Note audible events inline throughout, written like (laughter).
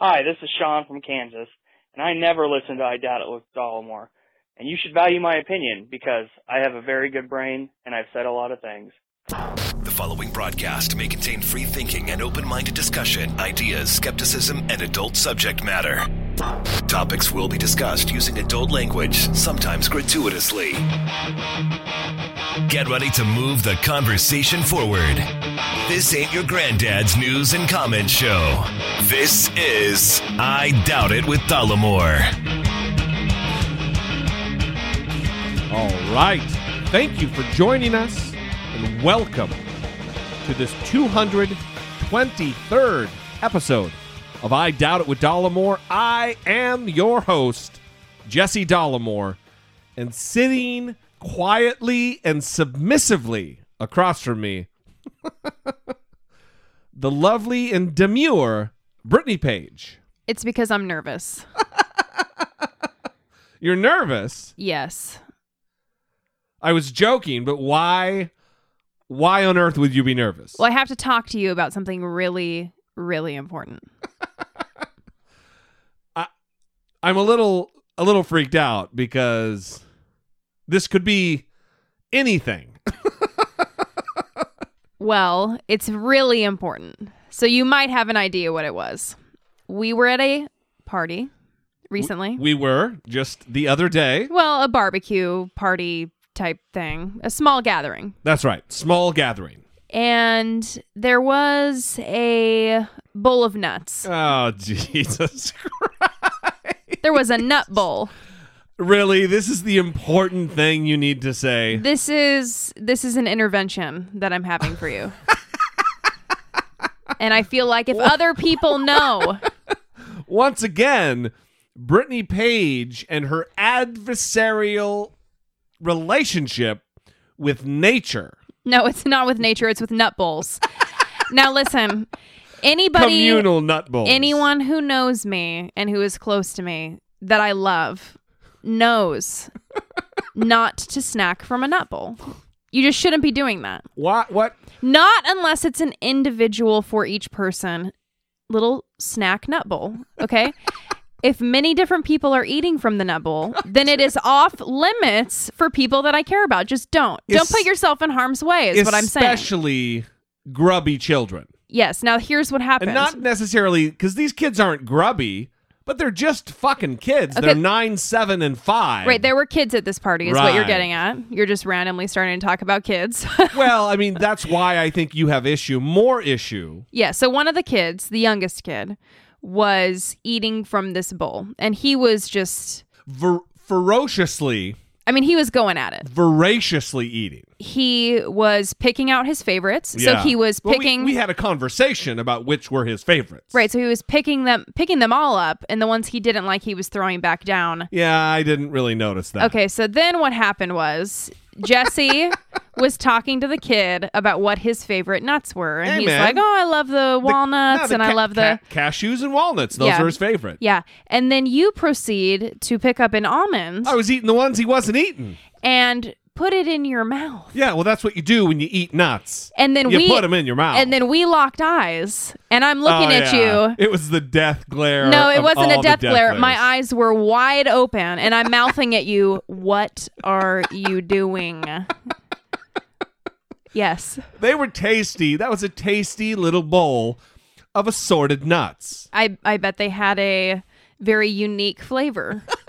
Hi, this is Sean from Kansas, and I never listen to I Doubt It with Dollamore. And you should value my opinion because I have a very good brain and I've said a lot of things. The following broadcast may contain free thinking and open minded discussion, ideas, skepticism, and adult subject matter. Topics will be discussed using adult language, sometimes gratuitously. Get ready to move the conversation forward. This ain't your granddad's news and comment show. This is I Doubt It with Dollamore. All right. Thank you for joining us and welcome to this 223rd episode of I Doubt It with Dollamore. I am your host, Jesse Dollamore, and sitting quietly and submissively across from me, (laughs) the lovely and demure Brittany Page. It's because I'm nervous. (laughs) You're nervous. Yes. I was joking, but why why on earth would you be nervous? Well, I have to talk to you about something really, really important. (laughs) I I'm a little a little freaked out because this could be anything. Well, it's really important. So you might have an idea what it was. We were at a party recently. We were just the other day. well, a barbecue party type thing, a small gathering. That's right. Small gathering. And there was a bowl of nuts. Oh (laughs) Jesus. Christ. There was a nut bowl. Really? This is the important thing you need to say. This is this is an intervention that I'm having for you. and I feel like if other people know, (laughs) Once again, Brittany Page and her adversarial relationship with nature. no, it's not with nature, it's with nut bowls. now listen, anybody Communal nut bowls. anyone who knows me and who is close to me that I love knows not to snack from a nut bowl. You just shouldn't be doing that. What what Not unless it's an individual for each person little snack nut bowl, okay? if many different people are eating from the nut bowl, then it is off limits for people that I care about. Just don't. don't put yourself in harm's way is what I'm saying. Especially grubby children. Yes. Now here's what happens. And not necessarily because these kids aren't grubby, but they're just fucking kids. Okay. They're nine, seven, and five. Right, there were kids at this party, is what you're getting at. You're just randomly starting to talk about kids. (laughs) well, I mean, that's why I think you have issue, more issue. yeah, so one of the kids, the youngest kid, was eating from this bowl. And he was just, Ver- ferociously, I mean, he was going at it. voraciously eating. He was picking out his favorites. So he was Well, we- picking. we, had a conversation about which were his favorites. Right, so he was picking them picking them all up and the ones he didn't like he was throwing back down. Yeah, I didn't really notice that. Okay, so then what happened was Jesse was talking to the kid about what his favorite nuts were and Hey, he's man. like, "Oh, I love the The- walnuts no, and I love the ca- cashews and walnuts. Those Yeah. are his favorite. Yeah. And then you proceed to pick up an almond I was eating the ones he wasn't eating. and put it in your mouth. Yeah, well, that's what you do when you eat nuts. And then you we put them in your mouth. And then we locked eyes. And I'm looking Oh, at yeah. you. It was the death glare. No, it wasn't a the death glare. My eyes were wide open and I'm mouthing at you, "What are you doing?" yes. They were tasty. That was a tasty little bowl of assorted nuts. I I bet they had a very unique flavor. (laughs)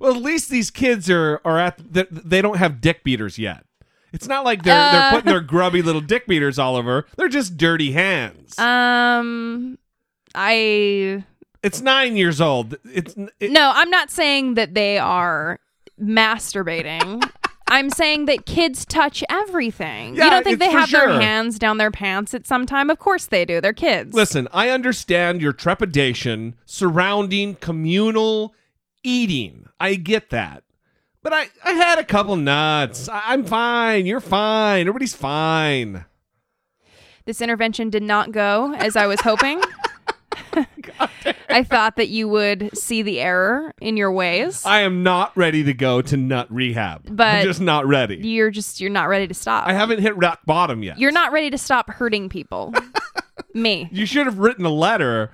Well, at least these kids are are at they, they don't have dick beaters yet. It's not like they're they're Uh. putting their grubby little dick beaters all over. They're just dirty hands. Um I it's nine years old. It's it, No, I'm not saying that they are masturbating. (laughs) I'm saying that kids touch everything. Yeah, you don't think they have sure. their hands down their pants at some time? Of course they do. They're kids. Listen, I understand your trepidation surrounding communal eating. I get that. But I, I had a couple nuts. I, I'm fine. You're fine. Everybody's fine. This intervention did not go as I was hoping. (laughs) (laughs) I thought that you would see the error in your ways. I am not ready to go to nut rehab. But I'm just not ready. you're just you're not ready to stop. I haven't hit rock bottom yet. You're not ready to stop hurting people. (laughs) Me. You should have written a letter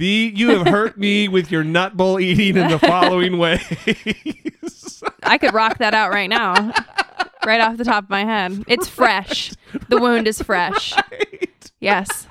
The you have hurt me with your nut bowl eating in the following ways. I could rock that out right now. Right off the top of my head. It's fresh. The wound is fresh. Yes.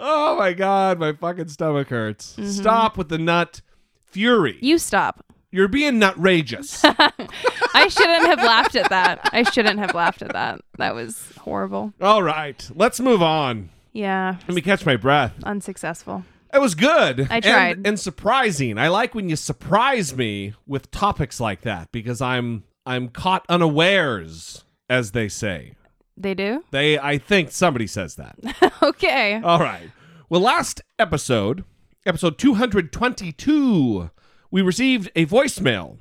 oh my god, my fucking stomach hurts. Mm-hmm. Stop with the nut fury. You stop. You're being nutrageous. (laughs) I shouldn't have laughed at that. I shouldn't have laughed at that. That was horrible. All right, let's move on. Yeah. Let me catch my breath. Unsuccessful. It was good. I and- tried. And, surprising. I like when you surprise me with topics like that because I'm I'm caught unawares, as they say. They do? They I think somebody says that. (laughs) Okay. All right. Well, last episode, episode 222, we received a voicemail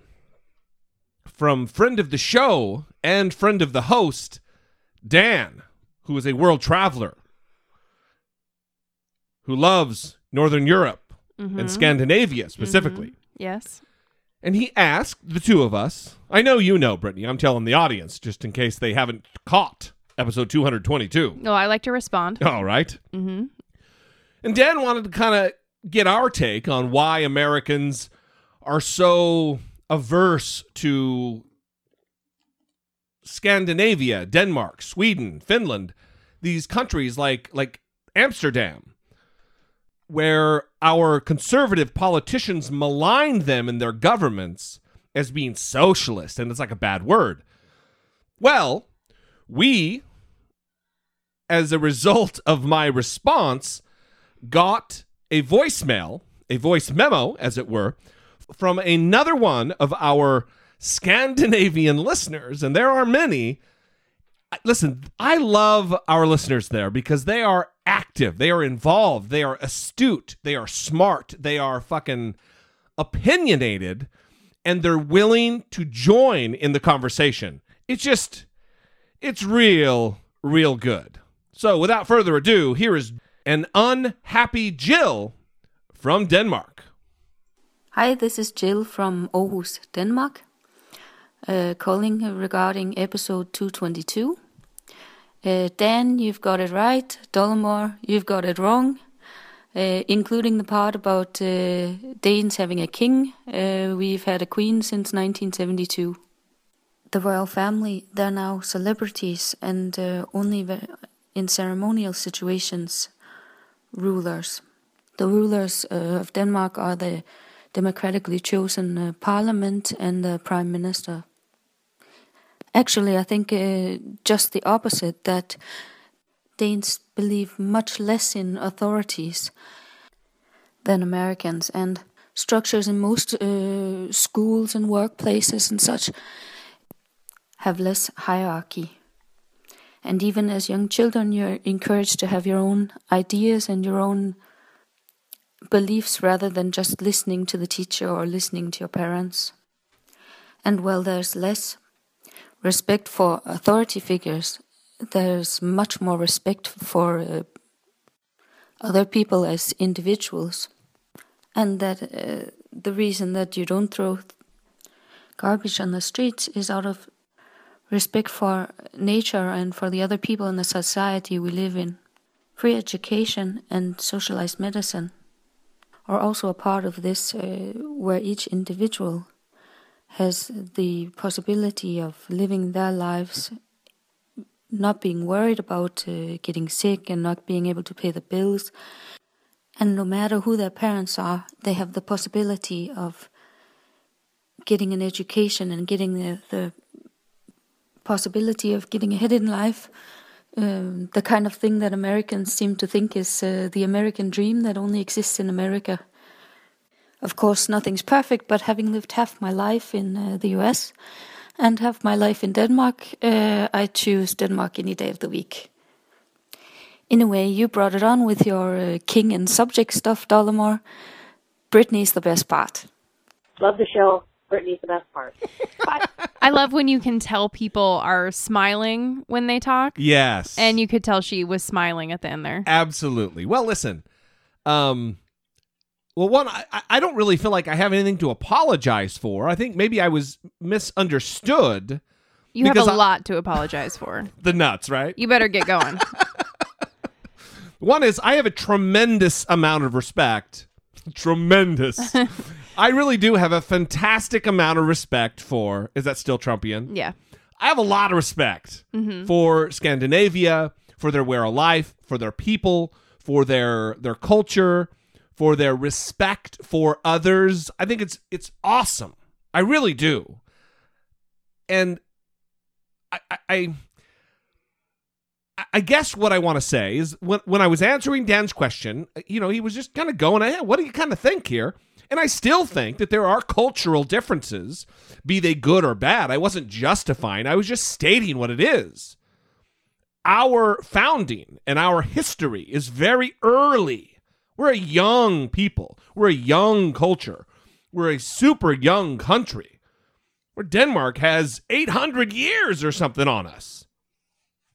from friend of the show and friend of the host, Dan, who is a world traveler who loves Northern Europe and Scandinavia specifically. Yes. And he asked the two of us, I know you know, Brittany, I'm telling the audience just in case they haven't caught episode 222. No, I like to respond. (laughs) All right. Mm-hmm. And Dan wanted to kind of get our take on why Americans are so averse to Scandinavia, Denmark, Sweden, Finland, these countries like like Amsterdam, where our conservative politicians malign them and their governments as being socialist, and it's like a bad word. Well, we, as a result of my response, got a voicemail, a voice memo, as it were, from another one of our Scandinavian listeners, and there are many. Listen, I love our listeners there because they are active, they are involved, they are astute, they are smart, they are fucking opinionated, and they're willing to join in the conversation. It's just, it's real, real good. So, without further ado, here is an unhappy Jill from Denmark. Hi, this is Jill from Aarhus, Denmark, uh, calling regarding episode 222. Uh, Dan, you've got it right. Dollamore, you've got it wrong, uh, including the part about uh, Danes having a king. Uh, we've had a queen since 1972. The royal family, they're now celebrities and uh, only in ceremonial situations rulers. The rulers uh, of Denmark are the democratically chosen uh, parliament and the prime minister. Actually, I think uh, just the opposite that Danes believe much less in authorities than Americans, and structures in most uh, schools and workplaces and such have less hierarchy. And even as young children, you're encouraged to have your own ideas and your own beliefs rather than just listening to the teacher or listening to your parents. And while there's less respect for authority figures, there's much more respect for uh, other people as individuals. And that uh, the reason that you don't throw garbage on the streets is out of respect for nature and for the other people in the society we live in. Free education and socialized medicine are also a part of this, uh, where each individual has the possibility of living their lives, not being worried about uh, getting sick and not being able to pay the bills. And no matter who their parents are, they have the possibility of getting an education and getting the, the possibility of getting ahead in life. Um, the kind of thing that Americans seem to think is uh, the American dream that only exists in America. Of course, nothing's perfect, but having lived half my life in uh, the US and half my life in Denmark, uh, I choose Denmark any day of the week. In a way, you brought it on with your uh, king and subject stuff, Dollamore. Brittany's the best part. Love the show. Brittany's the best part. I love when you can tell people are smiling when they talk. Yes. And you could tell she was smiling at the end there. Absolutely. Well, listen. Um well, one, I, I don't really feel like I have anything to apologize for. I think maybe I was misunderstood. You have a I- lot to apologize for. (laughs) The nuts, right? You better get going. (laughs) One is I have a tremendous amount of respect. tremendous. (laughs) I really do have a fantastic amount of respect for. Is that still Trumpian? Yeah. I have a lot of respect mm-hmm. for Scandinavia, for their way of life, for their people, for their their culture, for their respect for others. I think it's it's awesome. I really do. And I I, I guess what I want to say is when when I was answering Dan's question, you know, he was just kind of going. What do you kind of think here? And I still think that there are cultural differences, be they good or bad. I wasn't justifying, I was just stating what it is. Our founding and our history is very early. We're a young people, we're a young culture, we're a super young country. Where Denmark has 800 years or something on us.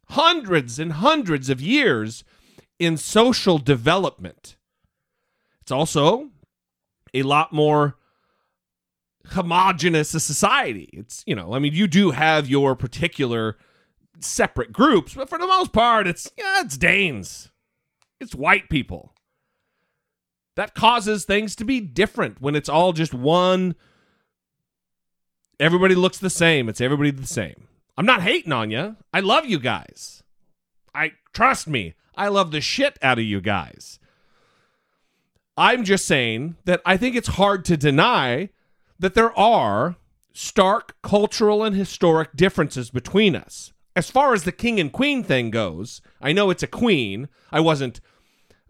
Hundreds and hundreds of years in social development. It's also a lot more homogenous a society. It's, you know, I mean, you do have your particular separate groups, but for the most part, it's, yeah, it's Danes, it's white people. That causes things to be different when it's all just one. Everybody looks the same. It's everybody the same. I'm not hating on you. I love you guys. I trust me. I love the shit out of you guys. I'm just saying that I think it's hard to deny that there are stark cultural and historic differences between us. As far as the king and queen thing goes, I know it's a queen. I wasn't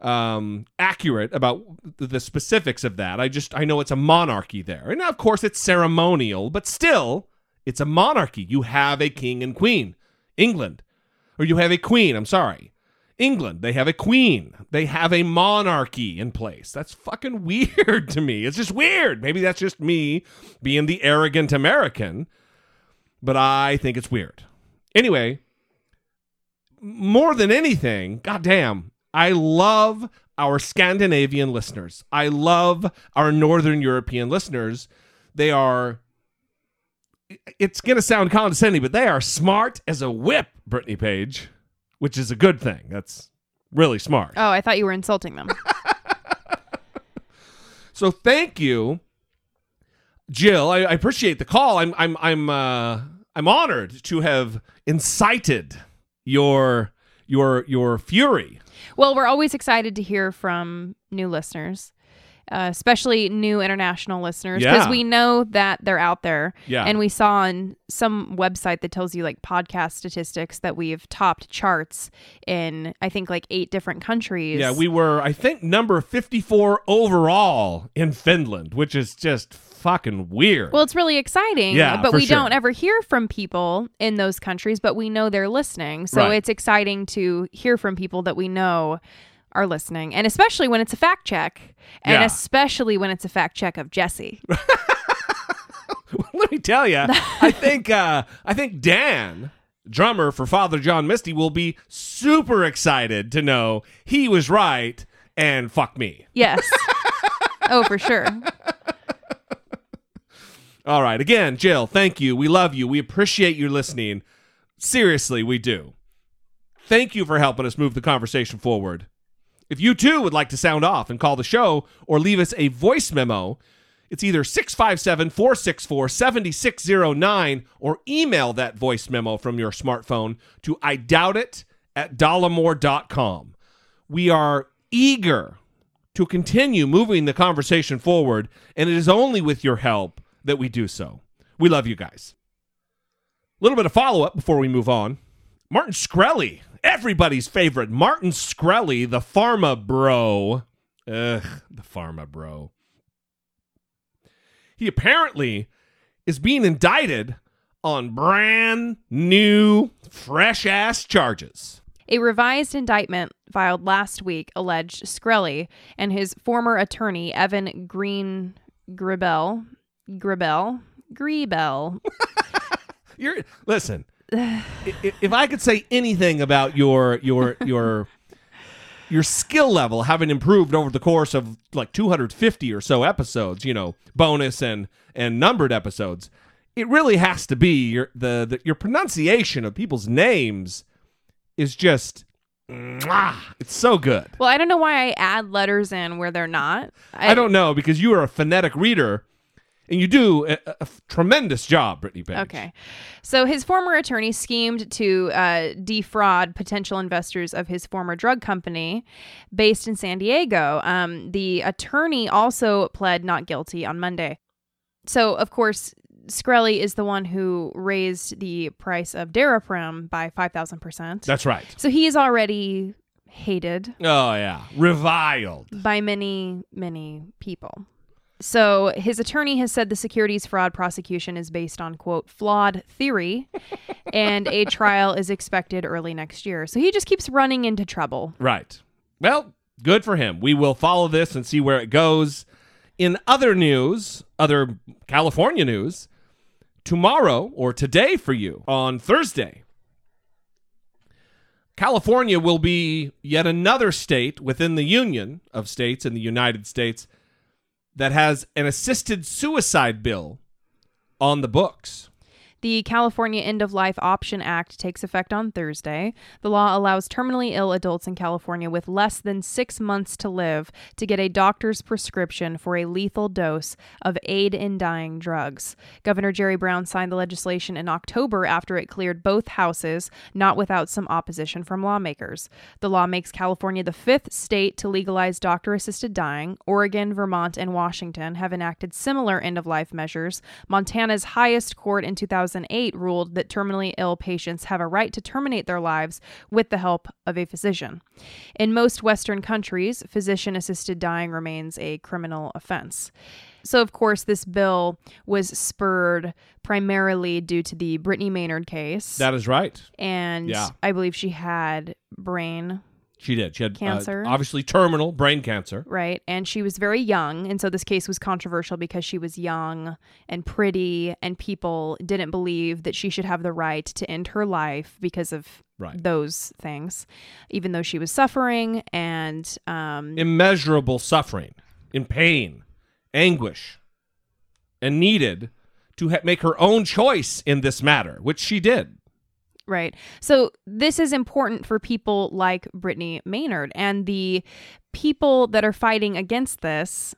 um, accurate about the specifics of that. I just I know it's a monarchy there, and of course it's ceremonial, but still it's a monarchy. You have a king and queen. England, or you have a queen. I'm sorry, England. They have a queen. They have a monarchy in place. That's fucking (laughs) weird to me. It's just weird. Maybe that's just me being the arrogant American, but I think it's weird. Anyway, more than anything, goddamn, I love our Scandinavian listeners. I love our Northern European listeners. They are, it's going to sound condescending, but they are smart as a whip, Brittany Page, which is a good thing. That's really smart. Oh, I thought you were insulting them. (laughs) So thank you, Jill. I, I appreciate the call. I'm I'm I'm uh, I'm honored to have incited your your your fury. Well, we're always excited to hear from new listeners. Uh, especially new international listeners because Yeah. we know that they're out there Yeah. and we saw on some website that tells you like podcast statistics that we've topped charts in i think like eight different countries Yeah, we were I think number 54 overall in Finland, which is just fucking weird. Well, it's really exciting. Yeah, but we sure. don't ever hear from people in those countries, but we know they're listening. So Right. it's exciting to hear from people that we know are listening. And especially when it's a fact check. And Yeah. especially when it's a fact check of Jesse. (laughs) Let me tell you, I think uh, I think Dan, drummer for Father John Misty, will be super excited to know he was right and fuck me. Yes. oh, for sure. All right, again, Jill, thank you. We love you. We appreciate you listening. Seriously, we do. Thank you for helping us move the conversation forward. If you too would like to sound off and call the show or leave us a voice memo, it's either 657 464 7609 or email that voice memo from your smartphone to I doubt it at dollamore.com. We are eager to continue moving the conversation forward, and it is only with your help that we do so. We love you guys. A little bit of follow up before we move on. Martin Shkreli, everybody's favorite. Martin Shkreli, the pharma bro. Ugh, the pharma bro. He apparently is being indicted on brand new, fresh ass charges. A revised indictment filed last week alleged Shkreli and his former attorney, Evan Green Gribel, Gribel, Griebel, (laughs) You're listen. I- i- if I could say anything about your your your (laughs) your skill level having improved over the course of like 250 or so episodes, you know, bonus and and numbered episodes, it really has to be your the, the your pronunciation of people's names is just! It's so good. Well, I don't know why I add letters in where they're not. I, don't know because you are a phonetic reader, and you do a, a tremendous job, Brittany Page. Okay. So his former attorney schemed to uh, defraud potential investors of his former drug company based in San Diego. Um, the attorney also pled not guilty on Monday. So, of course, Shkreli is the one who raised the price of Daraprim by 5,000%. That's right. so he is already hated Oh yeah, reviled. by many, many people. So his attorney has said the securities fraud prosecution is based on quote flawed theory (laughs) and a trial is expected early next year. So he just keeps running into trouble. Right. Well, good for him. We will follow this and see where it goes. In other news, other California news, tomorrow or today for you on Thursday, California will be yet another state within the union of states in the United States that has an assisted suicide bill on the books. The California End of Life Option Act takes effect on Thursday. The law allows terminally ill adults in California with less than six months to live to get a doctor's prescription for a lethal dose of aid in dying drugs. Governor Jerry Brown signed the legislation in October after it cleared both houses, not without some opposition from lawmakers. The law makes California the fifth state to legalize doctor assisted dying. Oregon, Vermont, and Washington have enacted similar end of life measures. Montana's highest court in 2008 ruled that terminally ill patients have a right to terminate their lives with the help of a physician. In most Western countries, physician assisted dying remains a criminal offense. So, of course, this bill was spurred primarily due to the Brittany Maynard case. That is right. and Yeah. I believe she had brain She did. She had uh, Cancer. obviously terminal brain cancer. right? And she was very young. And so this case was controversial because she was young and pretty, and people didn't believe that she should have the right to end her life because of Right. those things, even though she was suffering and um, immeasurable suffering, in pain, anguish, and needed to ha- make her own choice in this matter, which she did. Right. So this is important for people like Brittany Maynard and the people that are fighting against this,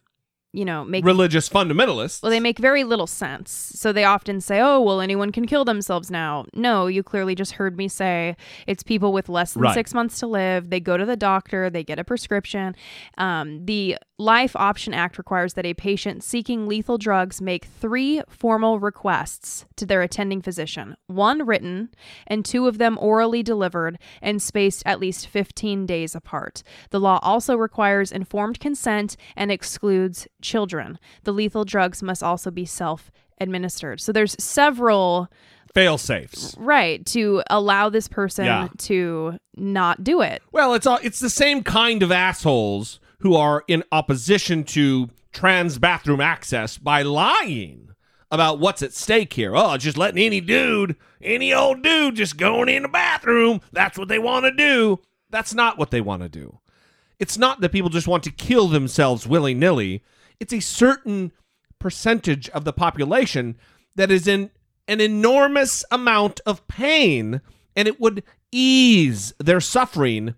you know, make Religious fundamentalists. well, they make very little sense. So they often say, "Oh, well, anyone can kill themselves now." No, you clearly just heard me say it's people with less than Right. six months to live. They go to the doctor, they get a prescription. Um, the Life Option Act requires that a patient seeking lethal drugs make three formal requests to their attending physician: one written, and two of them orally delivered and spaced at least 15 days apart. The law also requires informed consent and excludes children. The lethal drugs must also be self administered. So there's several fail safes. right to allow this person Yeah. to not do it. Well, it's all, it's the same kind of assholes who are in opposition to trans bathroom access by lying about what's at stake here. Oh, just letting any dude, any old dude just going in the bathroom. That's what they want to do. That's not what they want to do. It's not that people just want to kill themselves willy-nilly. It's a certain percentage of the population that is in an enormous amount of pain and it would ease their suffering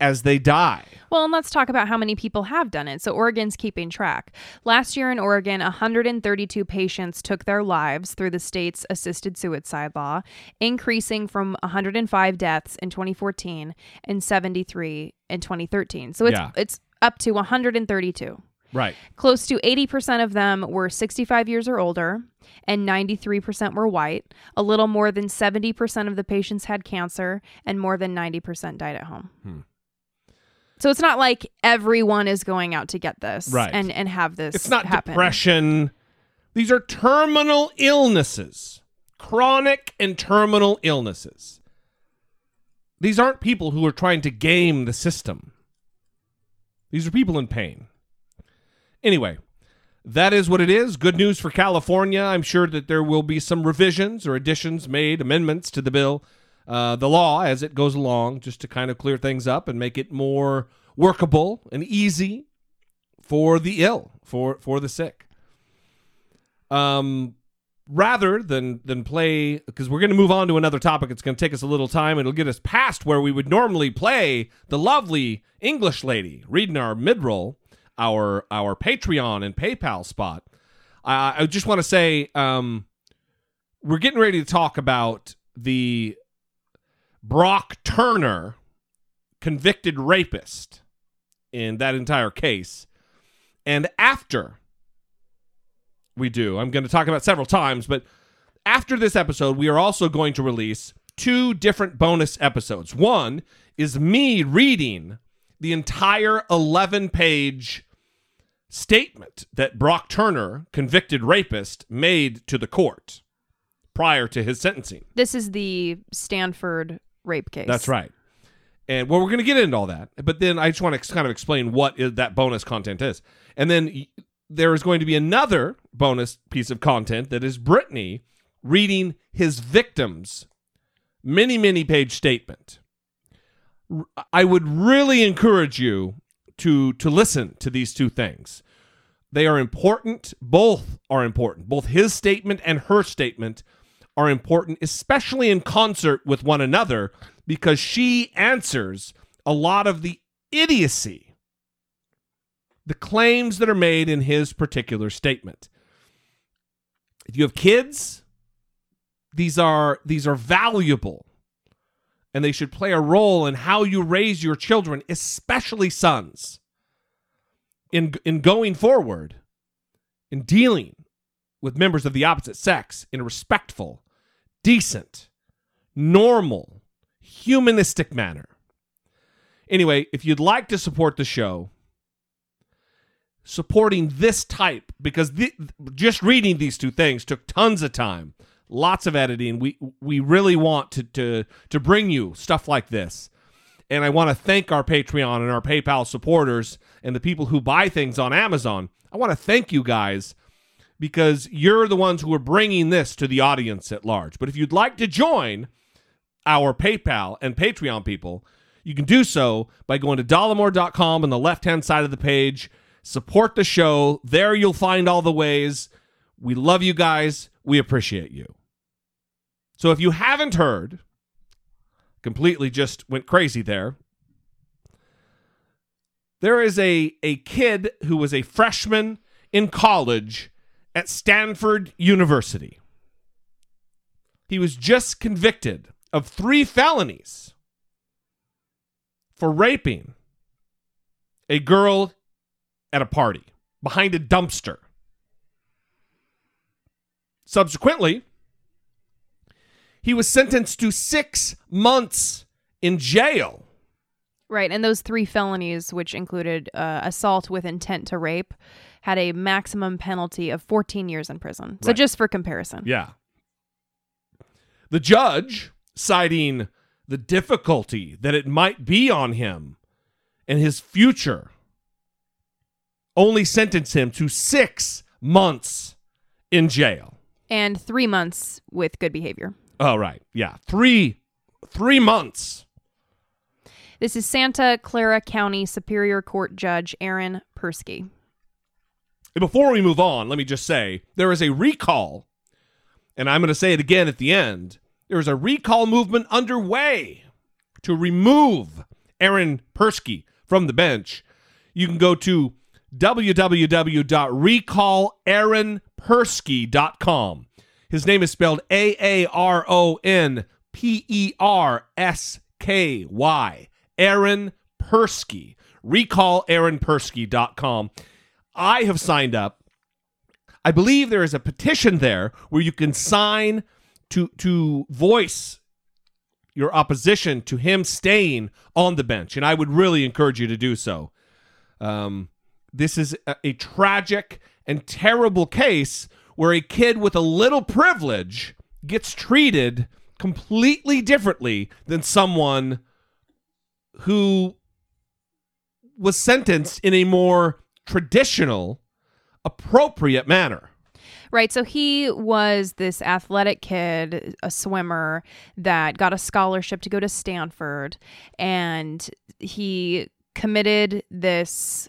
as they die. Well, and let's talk about how many people have done it. So, Oregon's keeping track. Last year in Oregon, 132 patients took their lives through the state's assisted suicide law, increasing from 105 deaths in 2014 and 73 in 2013. So, it's Yeah. it's up to 132. Right. Close to 80% of them were 65 years or older, and 93% were white. A little more than 70% of the patients had cancer, and more than 90% died at home. Hmm. So it's not like everyone is going out to get this Right. and, and have this It's not happen. depression. These are terminal illnesses, chronic and terminal illnesses. These aren't people who are trying to game the system. These are people in pain. Anyway, that is what it is. Good news for California. I'm sure that there will be some revisions or additions made, amendments to the bill, uh, the law as it goes along, just to kind of clear things up and make it more workable and easy for the ill, for for the sick. Um, rather than than play because we're going to move on to another topic. It's going to take us a little time. It'll get us past where we would normally play the lovely english lady reading our mid-roll our our patreon and paypal spot. Uh, i just want to say um, we're getting ready to talk about the brock turner convicted rapist in that entire case and after we do. I'm going to talk about several times, but after this episode, we are also going to release two different bonus episodes. One is me reading the entire 11 page statement that Brock Turner, convicted rapist, made to the court prior to his sentencing. This is the Stanford rape case. That's right. And well, we're going to get into all that, but then I just want to kind of explain what is, that bonus content is. And then y- there is going to be another bonus piece of content that is Brittany reading his victims' many, many page statement. R- I would really encourage you to to listen to these two things. They are important. Both are important. Both his statement and her statement are important, especially in concert with one another, because she answers a lot of the idiocy, the claims that are made in his particular statement. If you have kids, these are these are valuable and they should play a role in how you raise your children, especially sons. In in going forward, in dealing with members of the opposite sex in a respectful, decent, normal, humanistic manner. Anyway, if you'd like to support the show, supporting this type because the, just reading these two things took tons of time, lots of editing. We we really want to to to bring you stuff like this. And I want to thank our Patreon and our PayPal supporters and the people who buy things on Amazon. I want to thank you guys because you're the ones who are bringing this to the audience at large. But if you'd like to join our PayPal and Patreon people, you can do so by going to dollamore.com on the left hand side of the page. Support the show. There you'll find all the ways. We love you guys. We appreciate you. So if you haven't heard, completely just went crazy there. There is a, a kid who was a freshman in college at Stanford University. He was just convicted of three felonies for raping a girl at a party behind a dumpster. Subsequently, he was sentenced to six months in jail. Right, and those three felonies, which included uh, assault with intent to rape, had a maximum penalty of 14 years in prison. So Right. just for comparison. Yeah. The judge, citing the difficulty that it might be on him and his future, only sentenced him to six months in jail. And three months with good behavior. Oh, right. Yeah. Three, three months. This is Santa Clara County Superior Court Judge Aaron Persky. And Before we move on, let me just say there is a recall, and I'm going to say it again at the end. There is a recall movement underway to remove Aaron Persky from the bench. You can go to www.recallaaronpersky.com. His name is spelled A A R O N P E R S K Y. Aaron Persky. Recall Recallaaronpersky.com. I have signed up. I believe there is a petition there where you can sign to to voice your opposition to him staying on the bench, and I would really encourage you to do so. Um, this is a, a tragic and terrible case where a kid with a little privilege gets treated completely differently than someone who was sentenced in a more traditional, appropriate manner. Right. So he was this athletic kid, a swimmer that got a scholarship to go to Stanford. And he committed this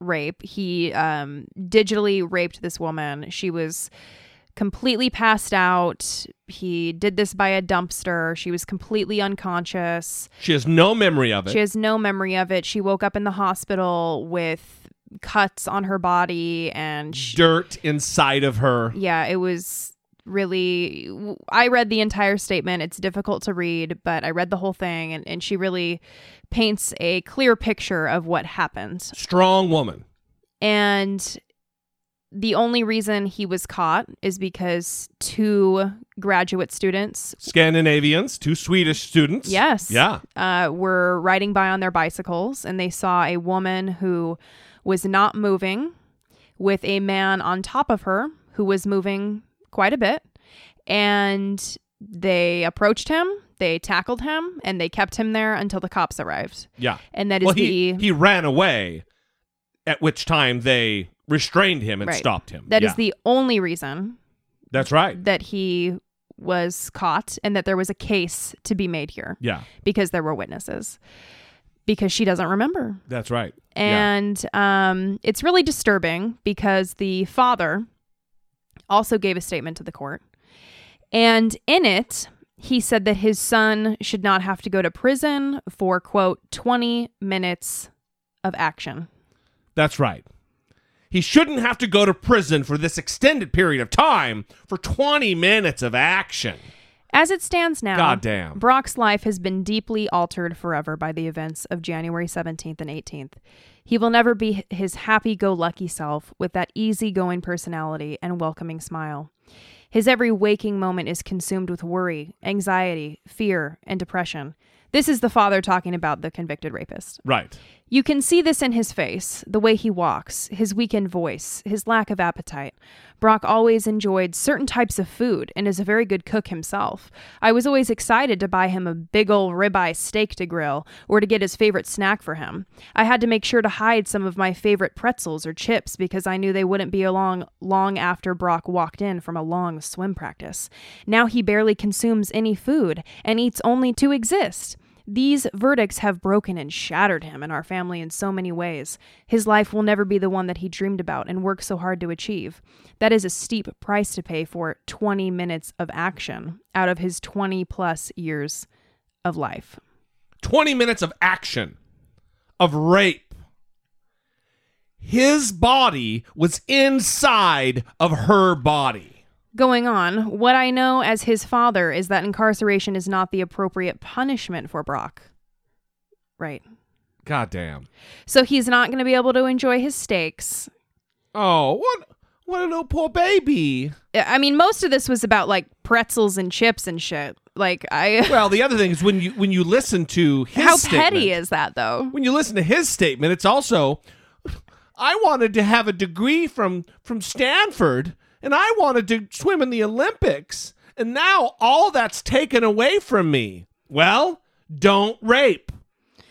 rape. He um, digitally raped this woman. She was completely passed out. He did this by a dumpster. She was completely unconscious. She has no memory of it. She has no memory of it. She woke up in the hospital with cuts on her body and she, Dirt inside of her. yeah, it was really I read the entire statement. It's difficult to read, but I read the whole thing and, and she really paints a clear picture of what happened. Strong woman. And the only reason he was caught is because two graduate students, Scandinavians, two Swedish students. yes, Yeah. uh, were riding by on their bicycles and they saw a woman who was not moving with a man on top of her who was moving quite a bit. And they approached him, they tackled him, and they kept him there until the cops arrived. Yeah. And that is Well, he, the he ran away, at which time they restrained him and Right. stopped him. that is Yeah. the only reason That's right. that he was caught and that there was a case to be made here Yeah. because there were witnesses because she doesn't remember That's right. Yeah. and um, it's really disturbing because the father also gave a statement to the court and in it he said that his son should not have to go to prison for quote 20 minutes of action That's right. He shouldn't have to go to prison for this extended period of time for 20 minutes of action. As it stands now, Goddamn. Brock's life has been deeply altered forever by the events of January 17th and 18th. He will never be his happy go lucky self with that easygoing personality and welcoming smile. His every waking moment is consumed with worry, anxiety, fear, and depression. This is the father talking about the convicted rapist. Right. You can see this in his face, the way he walks, his weakened voice, his lack of appetite. Brock always enjoyed certain types of food and is a very good cook himself. I was always excited to buy him a big old ribeye steak to grill or to get his favorite snack for him. I had to make sure to hide some of my favorite pretzels or chips because I knew they wouldn't be along long after Brock walked in from a long swim practice. Now he barely consumes any food and eats only to exist. These verdicts have broken and shattered him and our family in so many ways. His life will never be the one that he dreamed about and worked so hard to achieve. That is a steep price to pay for 20 minutes of action out of his 20 plus years of life. 20 minutes of action, of rape. His body was inside of her body. Going on, what I know as his father is that incarceration is not the appropriate punishment for Brock. Right. Goddamn. So he's not going to be able to enjoy his steaks. Oh, what what a little poor baby. I mean, most of this was about like pretzels and chips and shit. Like, I. (laughs) Well, the other thing is when you when you listen to his How statement, petty is that, though? when you listen to his statement, it's also I wanted to have a degree from from Stanford and I wanted to swim in the Olympics and now all that's taken away from me. Well, don't rape.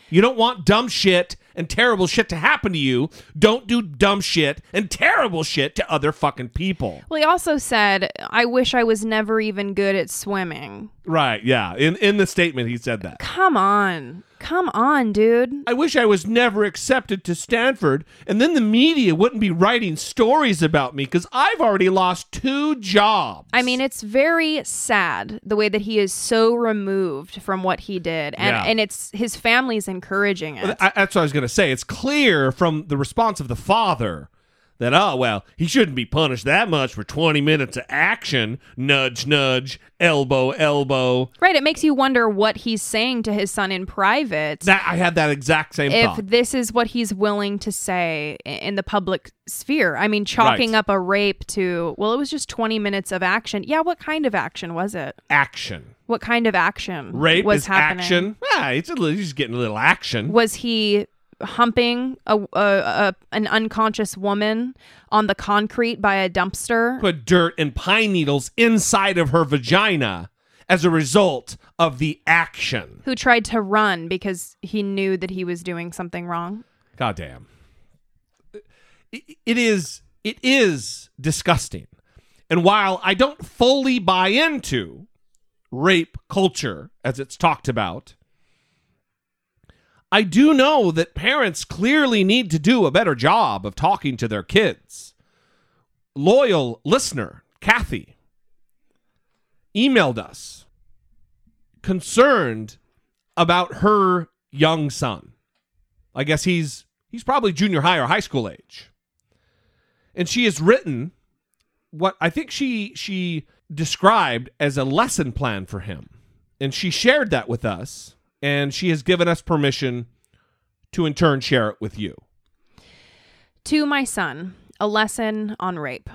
You don't want dumb shit and terrible shit to happen to you. Don't do dumb shit and terrible shit to other fucking people. Well, he also said, I wish I was never even good at swimming. Right, yeah. In in the statement he said that. Come on. Come on, dude. I wish I was never accepted to Stanford, and then the media wouldn't be writing stories about me because I've already lost two jobs. I mean, it's very sad the way that he is so removed from what he did. And, Yeah. and it's his family's encouraging it. I, that's what I was going to say. It's clear from the response of the father that, oh, well, he shouldn't be punished that much for 20 minutes of action. Nudge, nudge, elbow, elbow. right. It makes you wonder what he's saying to his son in private. That I had that exact same if thought. this is what he's willing to say in the public sphere. I mean, chalking Right. up a rape to, well, it was just 20 minutes of action. Yeah, what kind of action was it? action. What kind of action Rape was is happening? action. Yeah, it's a little, he's getting a little action. Was he humping a, a, a an unconscious woman on the concrete by a dumpster? put dirt and pine needles inside of her vagina as a result of the action. Who tried to run because he knew that he was doing something wrong? Goddamn. It- It is it is disgusting. And while I don't fully buy into rape culture as it's talked about, I do know that parents clearly need to do a better job of talking to their kids. Loyal listener, Kathy emailed us concerned about her young son. I guess he's he's probably junior high or high school age. And she has written what I think she she described as a lesson plan for him. And she shared that with us and she has given us permission to in turn share it with you. To my son, a lesson on rape.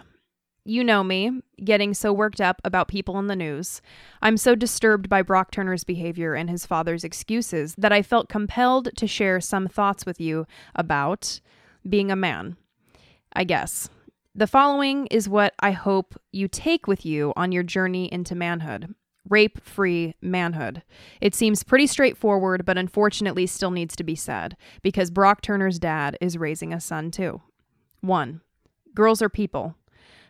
You know me, getting so worked up about people in the news. I'm so disturbed by Brock Turner's behavior and his father's excuses that I felt compelled to share some thoughts with you about being a man. I guess. The following is what I hope you take with you on your journey into manhood rape free manhood. It seems pretty straightforward, but unfortunately still needs to be said because Brock Turner's dad is raising a son too. 1. Girls are people.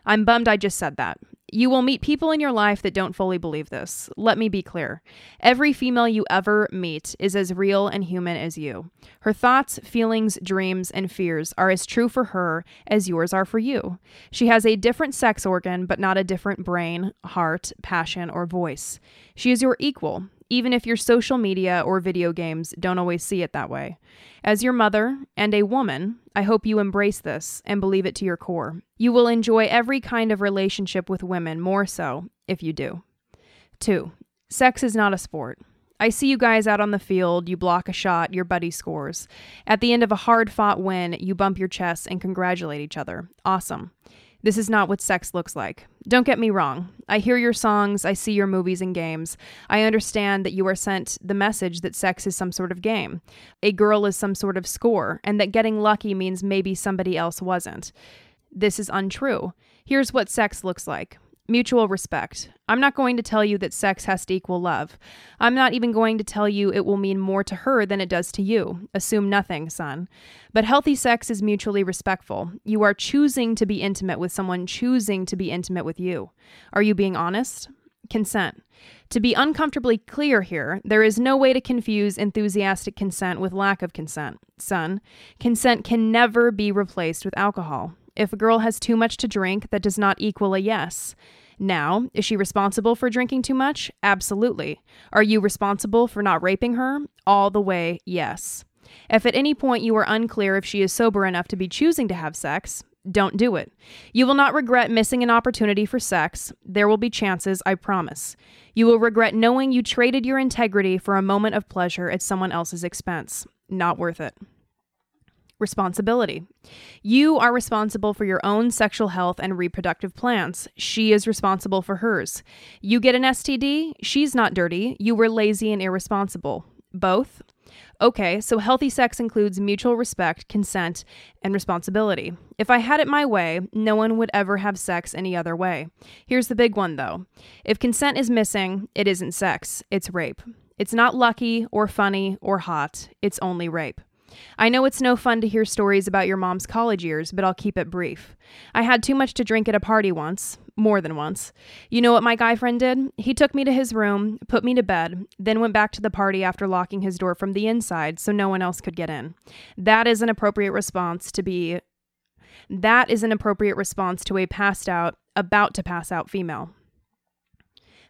I'm bummed I just said that. You will meet people in your life that don't fully believe this. Let me be clear. Every female you ever meet is as real and human as you. Her thoughts, feelings, dreams, and fears are as true for her as yours are for you. She has a different sex organ, but not a different brain, heart, passion, or voice. She is your equal, even if your social media or video games don't always see it that way. As your mother and a woman, I hope you embrace this and believe it to your core. You will enjoy every kind of relationship with women more so if you do. 2. Sex is not a sport. I see you guys out on the field, you block a shot, your buddy scores. At the end of a hard fought win, you bump your chests and congratulate each other. Awesome. This is not what sex looks like. Don't get me wrong. I hear your songs, I see your movies and games. I understand that you are sent the message that sex is some sort of game. A girl is some sort of score, and that getting lucky means maybe somebody else wasn't. This is untrue. Here's what sex looks like mutual respect. I'm not going to tell you that sex has to equal love. I'm not even going to tell you it will mean more to her than it does to you. Assume nothing, son. But healthy sex is mutually respectful. You are choosing to be intimate with someone choosing to be intimate with you. Are you being honest? Consent. To be uncomfortably clear here, there is no way to confuse enthusiastic consent with lack of consent. Son, consent can never be replaced with alcohol. If a girl has too much to drink, that does not equal a yes. Now, is she responsible for drinking too much? Absolutely. Are you responsible for not raping her? All the way, yes. If at any point you are unclear if she is sober enough to be choosing to have sex, don't do it. You will not regret missing an opportunity for sex. There will be chances, I promise. You will regret knowing you traded your integrity for a moment of pleasure at someone else's expense. Not worth it. Responsibility. You are responsible for your own sexual health and reproductive plans. She is responsible for hers. You get an STD, she's not dirty. You were lazy and irresponsible. Both? Okay, so healthy sex includes mutual respect, consent, and responsibility. If I had it my way, no one would ever have sex any other way. Here's the big one though if consent is missing, it isn't sex, it's rape. It's not lucky or funny or hot, it's only rape. I know it's no fun to hear stories about your mom's college years, but I'll keep it brief. I had too much to drink at a party once, more than once. You know what my guy friend did? He took me to his room, put me to bed, then went back to the party after locking his door from the inside so no one else could get in. That is an appropriate response to be. That is an appropriate response to a passed out, about to pass out female.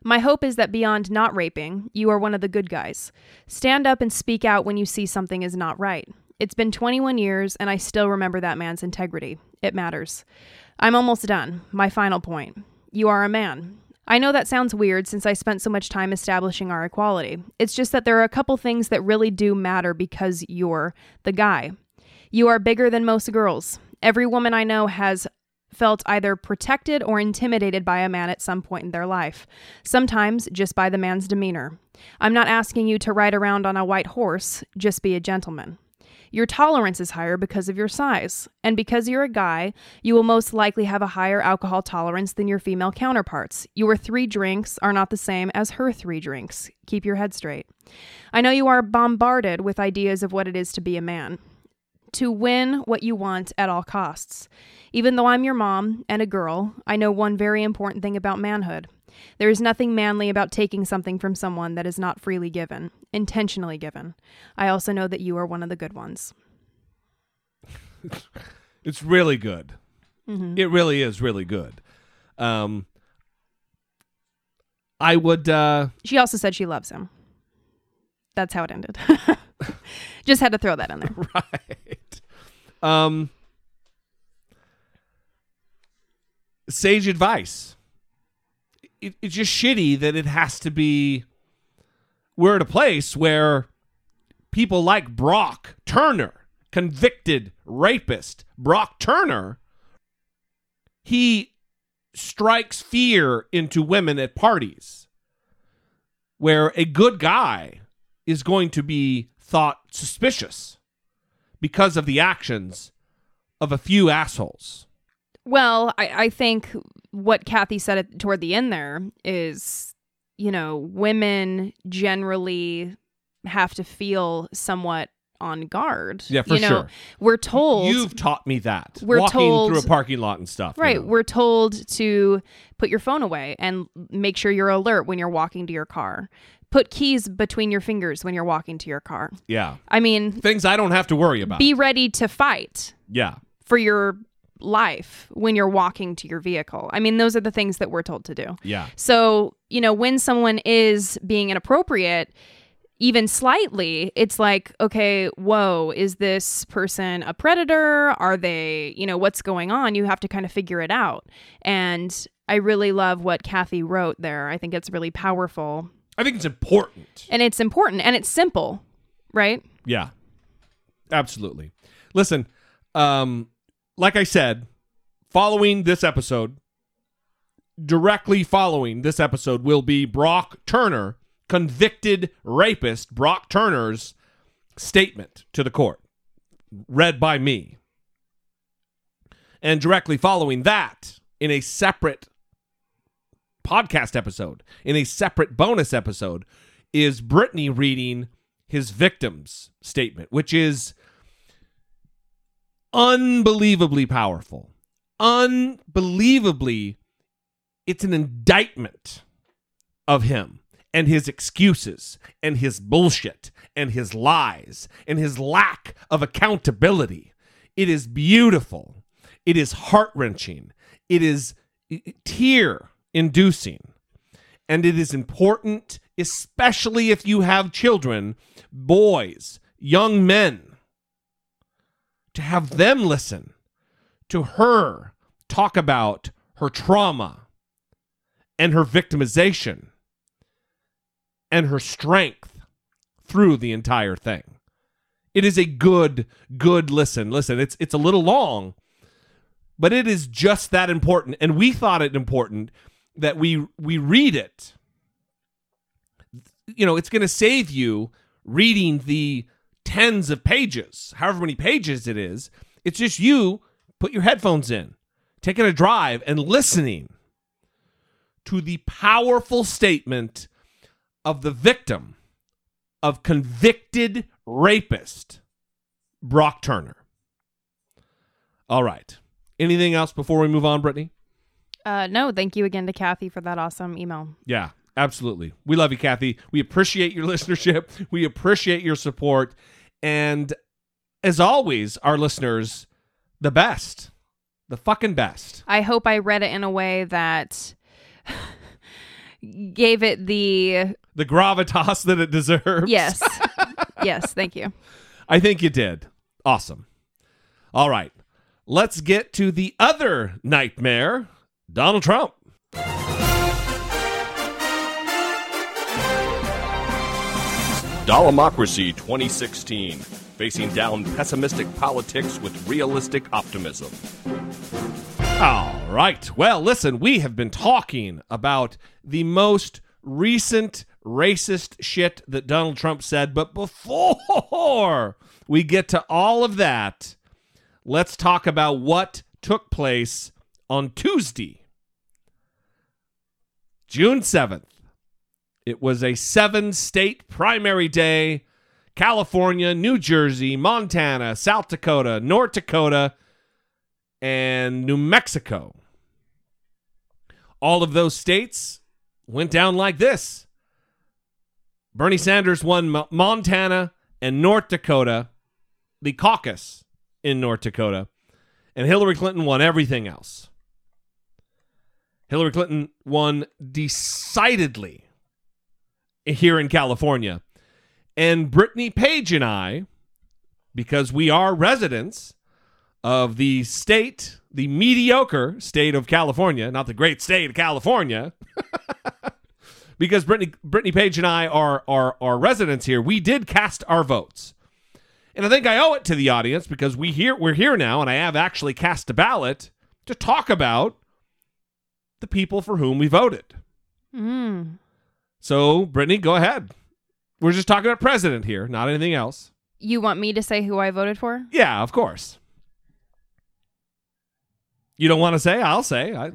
My hope is that beyond not raping, you are one of the good guys. Stand up and speak out when you see something is not right. It's been 21 years, and I still remember that man's integrity. It matters. I'm almost done. My final point. You are a man. I know that sounds weird since I spent so much time establishing our equality. It's just that there are a couple things that really do matter because you're the guy. You are bigger than most girls. Every woman I know has felt either protected or intimidated by a man at some point in their life, sometimes just by the man's demeanor. I'm not asking you to ride around on a white horse, just be a gentleman. Your tolerance is higher because of your size, and because you're a guy, you will most likely have a higher alcohol tolerance than your female counterparts. Your three drinks are not the same as her three drinks. Keep your head straight. I know you are bombarded with ideas of what it is to be a man to win what you want at all costs. Even though I'm your mom and a girl, I know one very important thing about manhood. There is nothing manly about taking something from someone that is not freely given, intentionally given. I also know that you are one of the good ones. (laughs) it's really good. It really is really good. Um, I would uh She also said she loves him. That's how it ended. (laughs) Just had to throw that in there. (laughs) right. Um sage advice. It, it's just shitty that it has to be we're at a place where people like Brock Turner, convicted rapist Brock Turner, he strikes fear into women at parties where a good guy is going to be thought suspicious because of the actions of a few assholes. Well, I, I think what Kathy said at, toward the end there is, you know, women generally have to feel somewhat on guard. Yeah, for you know, sure. We're told You've taught me that. We're Walking told- through a parking lot and stuff. you Right. know. We're told to put your phone away and make sure you're alert when you're walking to your car. Put keys between your fingers when you're walking to your car. yeah. I mean, Things I don't have to worry about. be ready to fight yeah. for your life when you're walking to your vehicle. I mean, those are the things that we're told to do. Yeah. So, you know, when someone is being inappropriate, even slightly, it's like, okay, whoa, is this person a predator? Are they, you know, what's going on? You have to kind of figure it out. And I really love what Kathy wrote there. I think it's really powerful I think it's important. and it's important and it's simple, right? Yeah. Absolutely. Listen, um, like I said, following this episode, directly following this episode will be Brock Turner, convicted rapist Brock Turner's statement to the court, read by me. And directly following that, in a separate podcast episode, in a separate bonus episode, is Brittany reading his victim's statement, which is unbelievably powerful. Unbelievably, it's an indictment of him and his excuses and his bullshit and his lies and his lack of accountability. It is beautiful. It is heart wrenching. It is tear inducing. And it is important, especially if you have children, boys, young men, to have them listen to her talk about her trauma and her victimization and her strength through the entire thing. It is a good, good listen. Listen, it's it's a little long, but it is just that important. And we thought it important that we we read it. You know, it's going to save you reading the tens of pages, however many pages it is. It's just you put your headphones in, taking a drive and listening to the powerful statement of the victim of convicted rapist Brock Turner. All right. Anything else before we move on, Brittany? Uh, no, thank you again to Kathy for that awesome email. Yeah, absolutely. We love you, Kathy. We appreciate your (laughs) listenership. We appreciate your support. And as always, our listeners, the best, the fucking best. I hope I read it in a way that (laughs) gave it the The gravitas that it deserves. yes. (laughs) yes, thank you. I think you did. Awesome. All right. Let's get to the other nightmare Donald Trump. Dollemocracy 2016. Facing down pessimistic politics with realistic optimism. All right. Well, listen, we have been talking about the most recent racist shit that Donald Trump said, but before we get to all of that, let's talk about what took place on Tuesday, June 7th. It was a seven state primary day. California, New Jersey, Montana, South Dakota, North Dakota, and New Mexico. All of those states went down like this Bernie Sanders won Mo- Montana and North Dakota, the caucus in North Dakota, and Hillary Clinton won everything else. Hillary Clinton won decidedly here in California. And Brittany Page and I, because we are residents of the state, the mediocre state of California, not the great state of California, (laughs) because Brittany, Brittany Page and I are, are, are residents here, we did cast our votes. And I think I owe it to the audience because we here we're here now and I have actually cast a ballot to talk about the people for whom we voted. Mm. So, Brittany, go ahead. We're just talking about president here, not anything else. You want me to say who I voted for? Yeah, of course. You don't want to say? I'll say. I,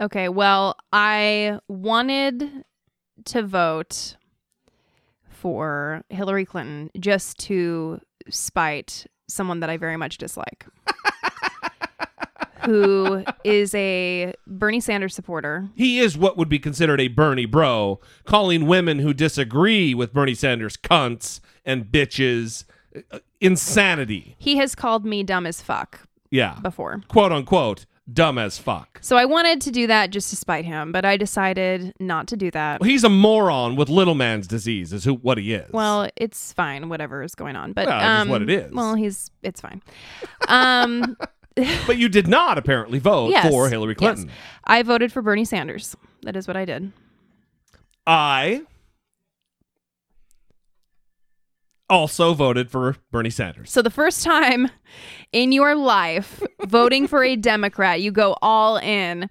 Okay, well, I wanted to vote for Hillary Clinton just to spite someone that I very much dislike. Who is a Bernie Sanders supporter. he is what would be considered a Bernie bro, calling women who disagree with Bernie Sanders cunts and bitches. Uh, Insanity. He has called me dumb as fuck Yeah. before. Quote unquote, dumb as fuck. So I wanted to do that just to spite him, but I decided not to do that. Well, he's a moron with little man's disease, is who what he is. Well, it's fine, whatever is going on. But Well, um, what it is. Well, he's it's fine. Um, (laughs) but you did not apparently vote Yes, for Hillary Clinton. yes. I voted for Bernie Sanders. That is what I did. I also voted for Bernie Sanders. So the first time in your life voting for a Democrat, you go all in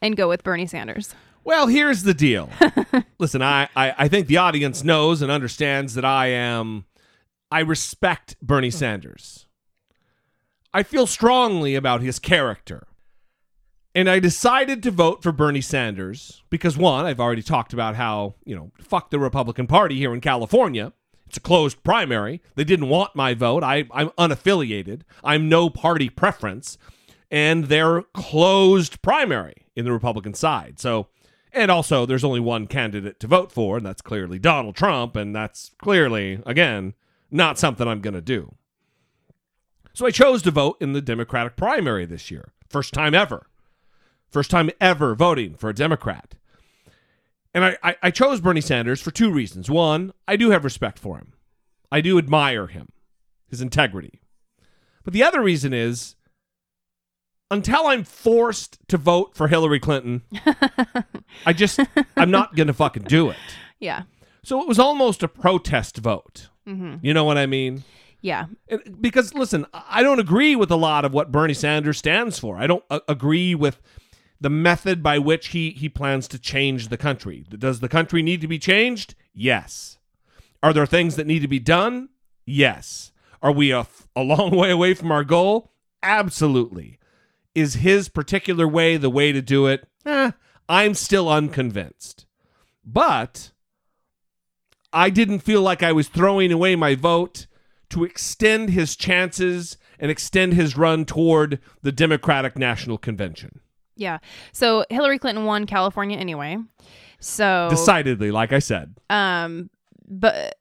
and go with Bernie Sanders. Well, here's the deal. (laughs) Listen, I, I, I think the audience knows and understands that I am I respect Bernie Sanders. I feel strongly about his character. And I decided to vote for Bernie Sanders because one, I've already talked about how, you know, fuck the Republican Party here in California. It's a closed primary. They didn't want my vote. I, I'm unaffiliated. I'm no party preference. And they're closed primary in the Republican side. So, and also there's only one candidate to vote for, and that's clearly Donald Trump. And that's clearly, again, not something I'm going to do. So I chose to vote in the Democratic primary this year. First time ever. First time ever voting for a Democrat. And I, I, I chose Bernie Sanders for two reasons. One, I do have respect for him, I do admire him, his integrity. But the other reason is until I'm forced to vote for Hillary Clinton, (laughs) I just, I'm not going to fucking do it. Yeah. So it was almost a protest vote. hmm You know what I mean? Yeah. Because listen, I don't agree with a lot of what Bernie Sanders stands for. I don't uh, agree with the method by which he he plans to change the country. Does the country need to be changed? Yes. Are there things that need to be done? Yes. Are we a long (laughs) way away from our goal? Absolutely. Is his particular way the way to do it? Eh, I'm still unconvinced. But I didn't feel like I was throwing away my vote to extend his chances and extend his run toward the Democratic National Convention. Yeah. So Hillary Clinton won California anyway. So Decidedly, like I said. um but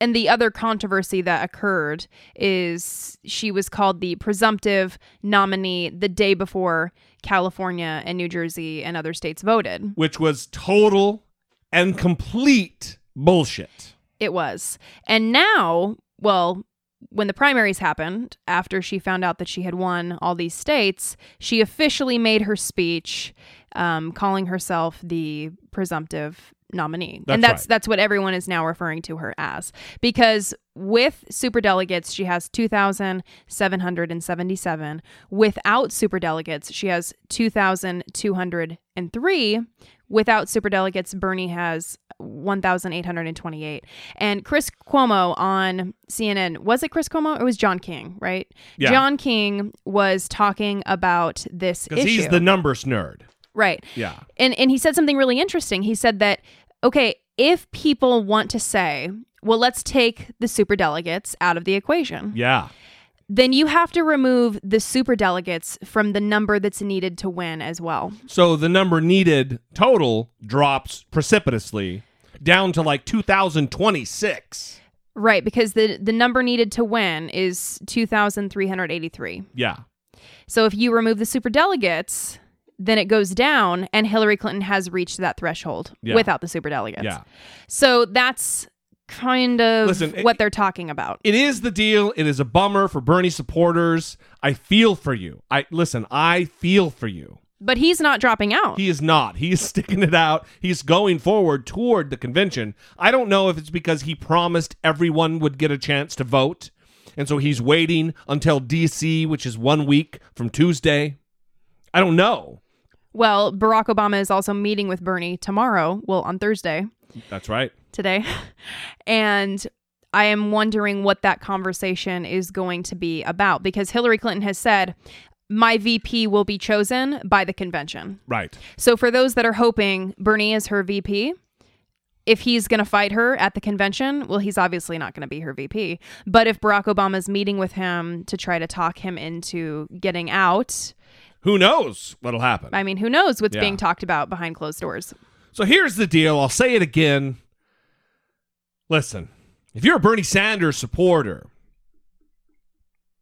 and the other controversy that occurred is she was called the presumptive nominee the day before California and New Jersey and other states voted. which was total and complete bullshit. It was. And now, well, when the primaries happened, after she found out that she had won all these states, she officially made her speech um, calling herself the presumptive nominee. and That's that's right. that's what everyone is now referring to her as. Because with superdelegates, she has 2,777. Without superdelegates, she has 2,203. Without superdelegates, Bernie has 1,828. And Chris Cuomo on CNN, was it Chris Cuomo or was John King, right? Yeah. John King was talking about this Because issue. he's the numbers nerd. Right. Yeah. And and he said something really interesting. He said that okay, if people want to say, well, let's take the superdelegates out of the equation, Yeah. then you have to remove the superdelegates from the number that's needed to win as well. So the number needed total drops precipitously down to like 2026. Right, because the the number needed to win is 2383. Yeah. So if you remove the superdelegates, then it goes down, and Hillary Clinton has reached that threshold Yeah. without the superdelegates. Yeah. So that's kind of Listen, it- what they're talking about. It is the deal. It is a bummer for Bernie supporters. I feel for you. I listen, I feel for you. But he's not dropping out. He is not. He is (laughs) sticking it out. He's going forward toward the convention. I don't know if it's because he promised everyone would get a chance to vote. And so he's waiting until DC, which is one week from Tuesday. I don't know. Well, Barack Obama is also meeting with Bernie tomorrow, well, on Thursday. That's right. today. (laughs) And I am wondering what that conversation is going to be about because Hillary Clinton has said, my VP will be chosen by the convention. Right. So, for those that are hoping Bernie is her VP, if he's going to fight her at the convention, well, he's obviously not going to be her VP. But if Barack Obama's meeting with him to try to talk him into getting out, Who knows what'll happen? I mean, who knows what's Yeah. being talked about behind closed doors? So here's the deal. I'll say it again. Listen, if you're a Bernie Sanders supporter,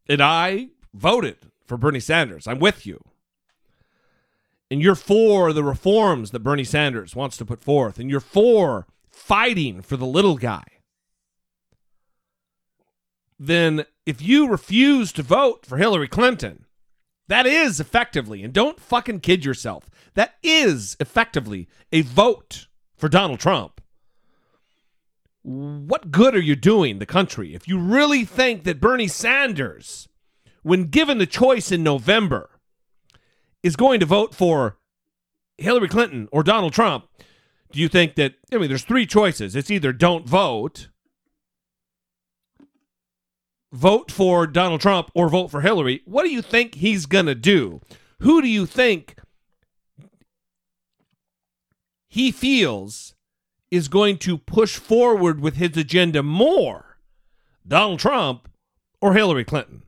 and I voted for Bernie Sanders, I'm with you. And you're for the reforms that Bernie Sanders wants to put forth, and you're for fighting for the little guy, then if you refuse to vote for Hillary Clinton, that is effectively, and don't fucking kid yourself, that is effectively a vote for Donald Trump. What good are you doing the country if you really think that Bernie Sanders, when given the choice in November, is going to vote for Hillary Clinton or Donald Trump? Do you think that, I mean, there's three choices. It's either don't vote, vote for Donald Trump, or vote for Hillary. What do you think he's going to do? Who do you think he feels is going to push forward with his agenda more? Donald Trump or Hillary Clinton?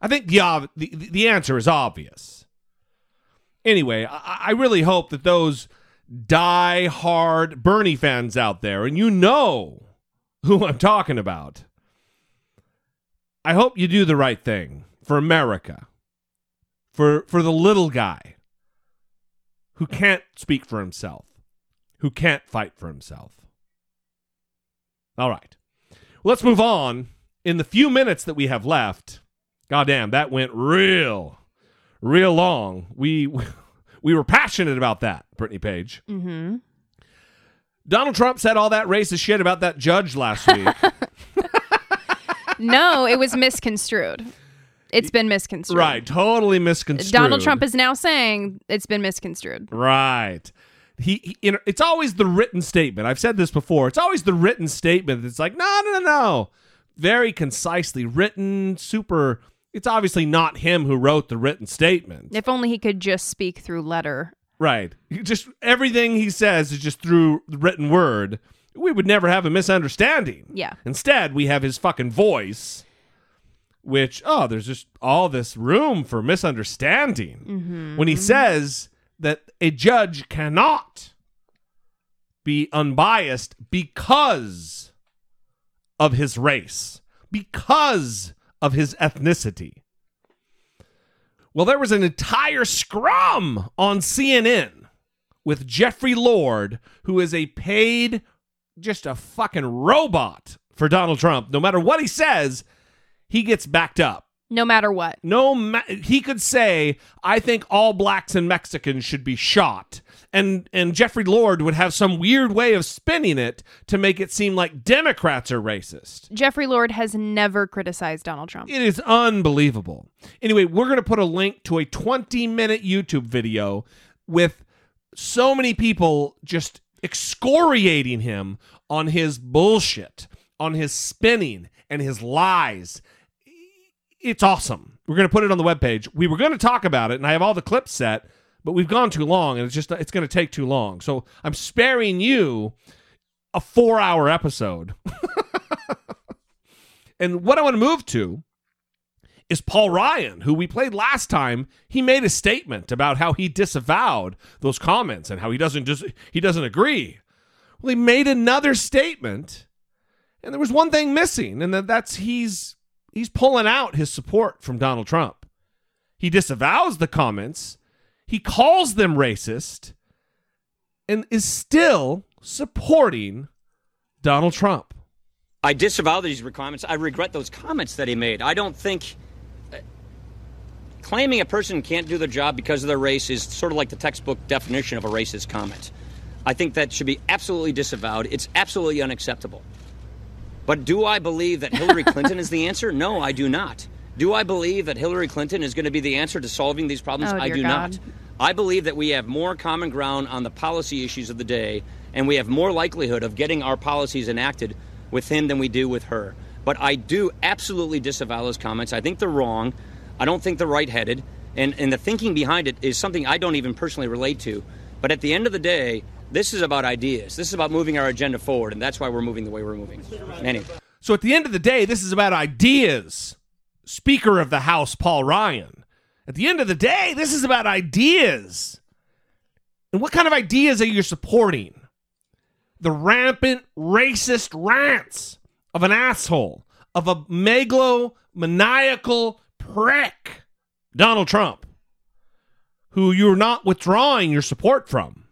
I think the the, the answer is obvious. Anyway, I, I really hope that those die hard Bernie fans out there, and you know who I'm talking about, I hope you do the right thing for America, for for the little guy who can't speak for himself, who can't fight for himself. All right. Let's move on. In the few minutes that we have left, goddamn, that went real, real long. We (laughs) we were passionate about that, Brittany Page. Mm-hmm. Donald Trump said all that racist shit about that judge last week. (laughs) No, it was misconstrued. It's been misconstrued. right, totally misconstrued. Donald Trump is now saying it's been misconstrued. Right. He, he you know, it's always the written statement. I've said this before. It's always the written statement that's like, no, no, no, no. Very concisely written, super. It's obviously not him who wrote the written statement. If only he could just speak through letter. Right. Just everything he says is just through the written word. We would never have a misunderstanding. Yeah. Instead, we have his fucking voice, which, oh, there's just all this room for misunderstanding. Mm-hmm. When he says that a judge cannot be unbiased because of his race, because of his ethnicity. Well, there was an entire scrum on CNN with Jeffrey Lord, who is a paid, just a fucking robot for Donald Trump. No matter what he says, he gets backed up. No matter what. No, ma- he could say, "I think all blacks and Mexicans should be shot," and and Jeffrey Lord would have some weird way of spinning it to make it seem like Democrats are racist. Jeffrey Lord has never criticized Donald Trump. It is unbelievable. Anyway, we're going to put a link to a 20 minute YouTube video with so many people just excoriating him on his bullshit, on his spinning and his lies. It's awesome. We're going to put it on the webpage. We were going to talk about it, and I have all the clips set, but we've gone too long, and it's just it's going to take too long. So I'm sparing you a four hour episode. (laughs) and what I want to move to is Paul Ryan, who we played last time. He made a statement about how he disavowed those comments and how he doesn't just he doesn't agree. Well, he made another statement, and there was one thing missing, and that, that's he's he's pulling out his support from Donald Trump. He disavows the comments. He calls them racist and is still supporting Donald Trump. I disavow these comments. I regret those comments that he made. I don't think claiming a person can't do their job because of their race is sort of like the textbook definition of a racist comment. I think that should be absolutely disavowed. It's absolutely unacceptable. But do I believe that Hillary (laughs) Clinton is the answer? No, I do not. Do I believe that Hillary Clinton is going to be the answer to solving these problems? Oh, I do God. not. I believe that we have more common ground on the policy issues of the day, and we have more likelihood of getting our policies enacted with him than we do with her. But I do absolutely disavow those comments. I think they're wrong. I don't think they're right headed. And, and the thinking behind it is something I don't even personally relate to. But at the end of the day, this is about ideas. This is about moving our agenda forward, and that's why we're moving the way we're moving. Anyway. So at the end of the day, this is about ideas. Speaker of the House, Paul Ryan. At the end of the day, this is about ideas. And what kind of ideas are you supporting? The rampant racist rants of an asshole, of a megalomaniacal prick, Donald Trump, who you're not withdrawing your support from.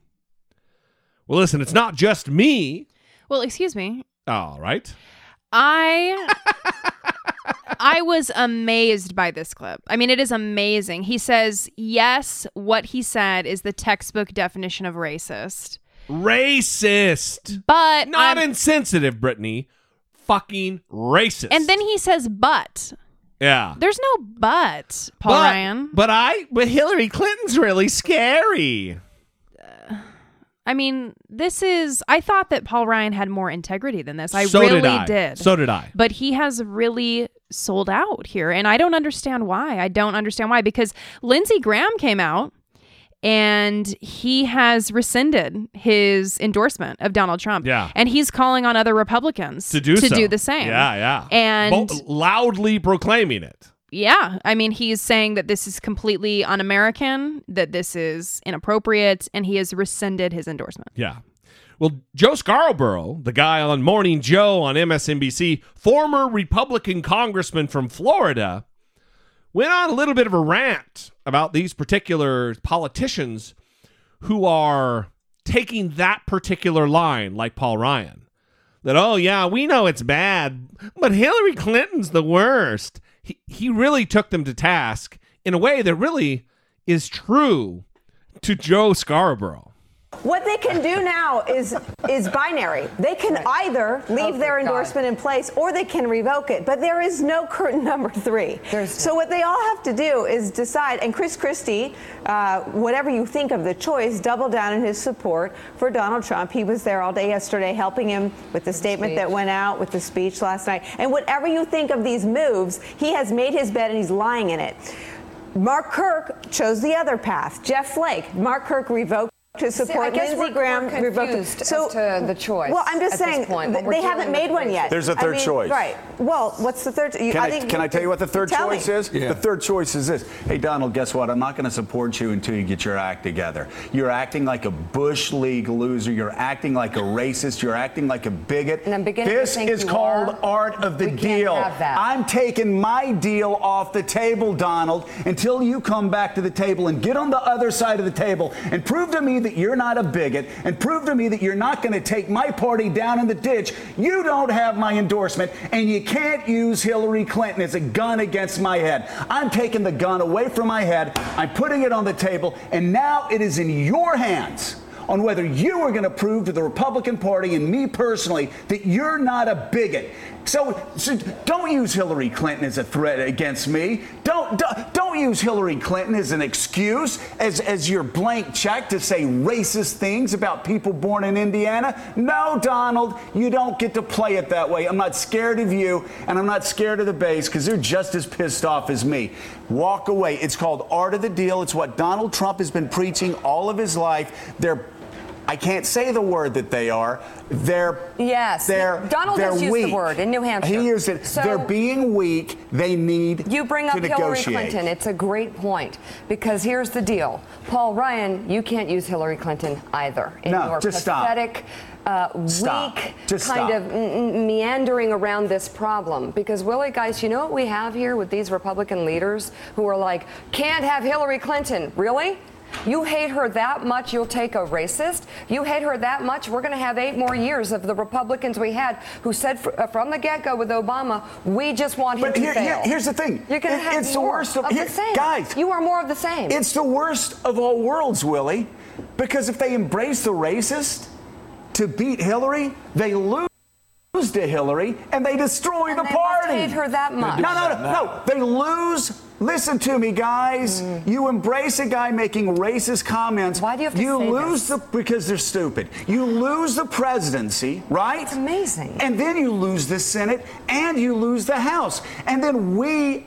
Well, listen, it's not just me. Well, excuse me. All right. I I was amazed by this clip. I mean, it is amazing. He says, "Yes, what he said is the textbook definition of racist." Racist. But Not I'm- insensitive, Brittany. Fucking racist. And then he says, "But." Yeah. There's no but, Paul but, Ryan. But I, but Hillary Clinton's really scary. Uh, I mean, this is. I thought that Paul Ryan had more integrity than this. I so really did I. did. So did I. but he has really sold out here and i don't understand why i don't understand why because lindsey graham came out and he has rescinded his endorsement of donald trump Yeah. and he's calling on other republicans To do to so. do the same Yeah, yeah. and Bo- loudly proclaiming it. yeah i mean he's saying that this is completely un-american that this is inappropriate and he has rescinded his endorsement Yeah. Well, Joe Scarborough, the guy on Morning Joe on MSNBC, former Republican congressman from Florida, went on a little bit of a rant about these particular politicians who are taking that particular line, like Paul Ryan. That, oh, yeah, we know it's bad, but Hillary Clinton's the worst. He, he really took them to task in a way that really is true to Joe Scarborough. What they can do now is is binary. They can either leave their endorsement in place or they can revoke it. But there is no curtain (laughs) number three. so what they all have to do is decide. And Chris Christie, uh, whatever you think of the choice, double down in his support for Donald Trump. He was there all day yesterday, helping him with the statement that went out, with the speech last night. And whatever you think of these moves, he has made his bed and he's lying in it. Mark Kirk chose the other path. Jeff Flake, Mark Kirk revoked to support guess Lindsey we're- Graham. we're revoked- confused as to the choice Well, I'm just at saying point, th- they haven't made with one yet. There's a third I mean, choice. Right. Well, what's the third? You, Can I, think, can I tell you what the third choice me. is? The third choice is this. Hey, Donald, guess what? I'm not going to support you until you get your act together. You're acting like a Bush League loser. You're acting like a racist. You're acting like a bigot. And I'm beginning to this think is you called are. art of the We can't deal. have that. I'm taking my deal off the table, Donald, until you come back to the table and get on the other side of the table and prove to me that you're not a bigot and prove to me that you're not going to take my party down in the ditch. You don't have my endorsement, and you can't use Hillary Clinton as a gun against my head. I'm taking the gun away from my head, I'm putting it on the table, and now it is in your hands on whether you are going to prove to the Republican Party and me personally that you're not a bigot. So, so don't use Hillary Clinton as a threat against me. Don't, don't don't use Hillary Clinton as an excuse, as as your blank check to say racist things about people born in Indiana. No, Donald, you don't get to play it that way. I'm not scared of you, and I'm not scared of the base because they're just as pissed off as me. Walk away. It's called art of the deal. It's what Donald Trump has been preaching all of his life. They're I can't say the word that they are. They're Yes. They're Donald they're has used the weak. word in New Hampshire. He used it. So- they're being weak. They need You bring up Hillary. Clinton. It's a great point because here's the deal. Paul Ryan, you can't use Hillary Clinton either. In No, your just stop. pathetic, uh, weak, Just kind stop. of mm, meandering around this problem. Because Willie, guys, you know what we have here with these Republican leaders who are like, can't have Hillary Clinton. Really? You hate her that much, you'll take a racist. You hate her that much, we're going to have eight more years of the Republicans we had who said fr- uh, from the get go with Obama, we just want him But to here- fail. here- here's the thing. You're going It- to have it's the more worst of- of here- the same. guys. You are more of the same. It's the worst of all worlds, Willie, because if they embrace the racist to beat Hillary, they lose to Hillary and they destroy And the they must party. hate her that much. No, no, no, no. They lose. Listen to me, guys. Mm. You embrace a guy making racist comments. Why do you have to say lose this? the because they're stupid. You lose the presidency, right? It's amazing. And then you lose the Senate and you lose the House. And then we,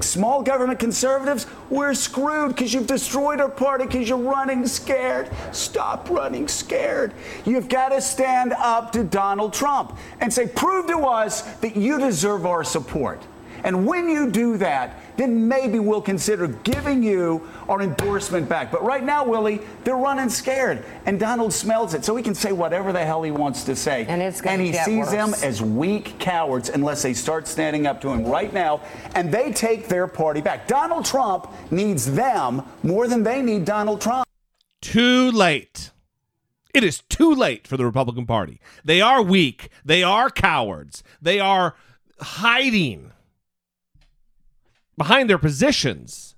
small government conservatives, we're screwed because you've destroyed our party because you're running scared. Stop running scared. You've got to stand up to Donald Trump and say, prove to us that you deserve our support. And when you do that, then maybe we'll consider giving you our endorsement back. But right now, Willie, they're running scared. And Donald smells it, so he can say whatever the hell he wants to say. And it's gonna And he get sees them as weak cowards unless they start standing up to him right now and they take their party back. Donald Trump needs them more than they need Donald Trump. Too late. It is too late for the Republican Party. They are weak. They are cowards. They are hiding behind their positions.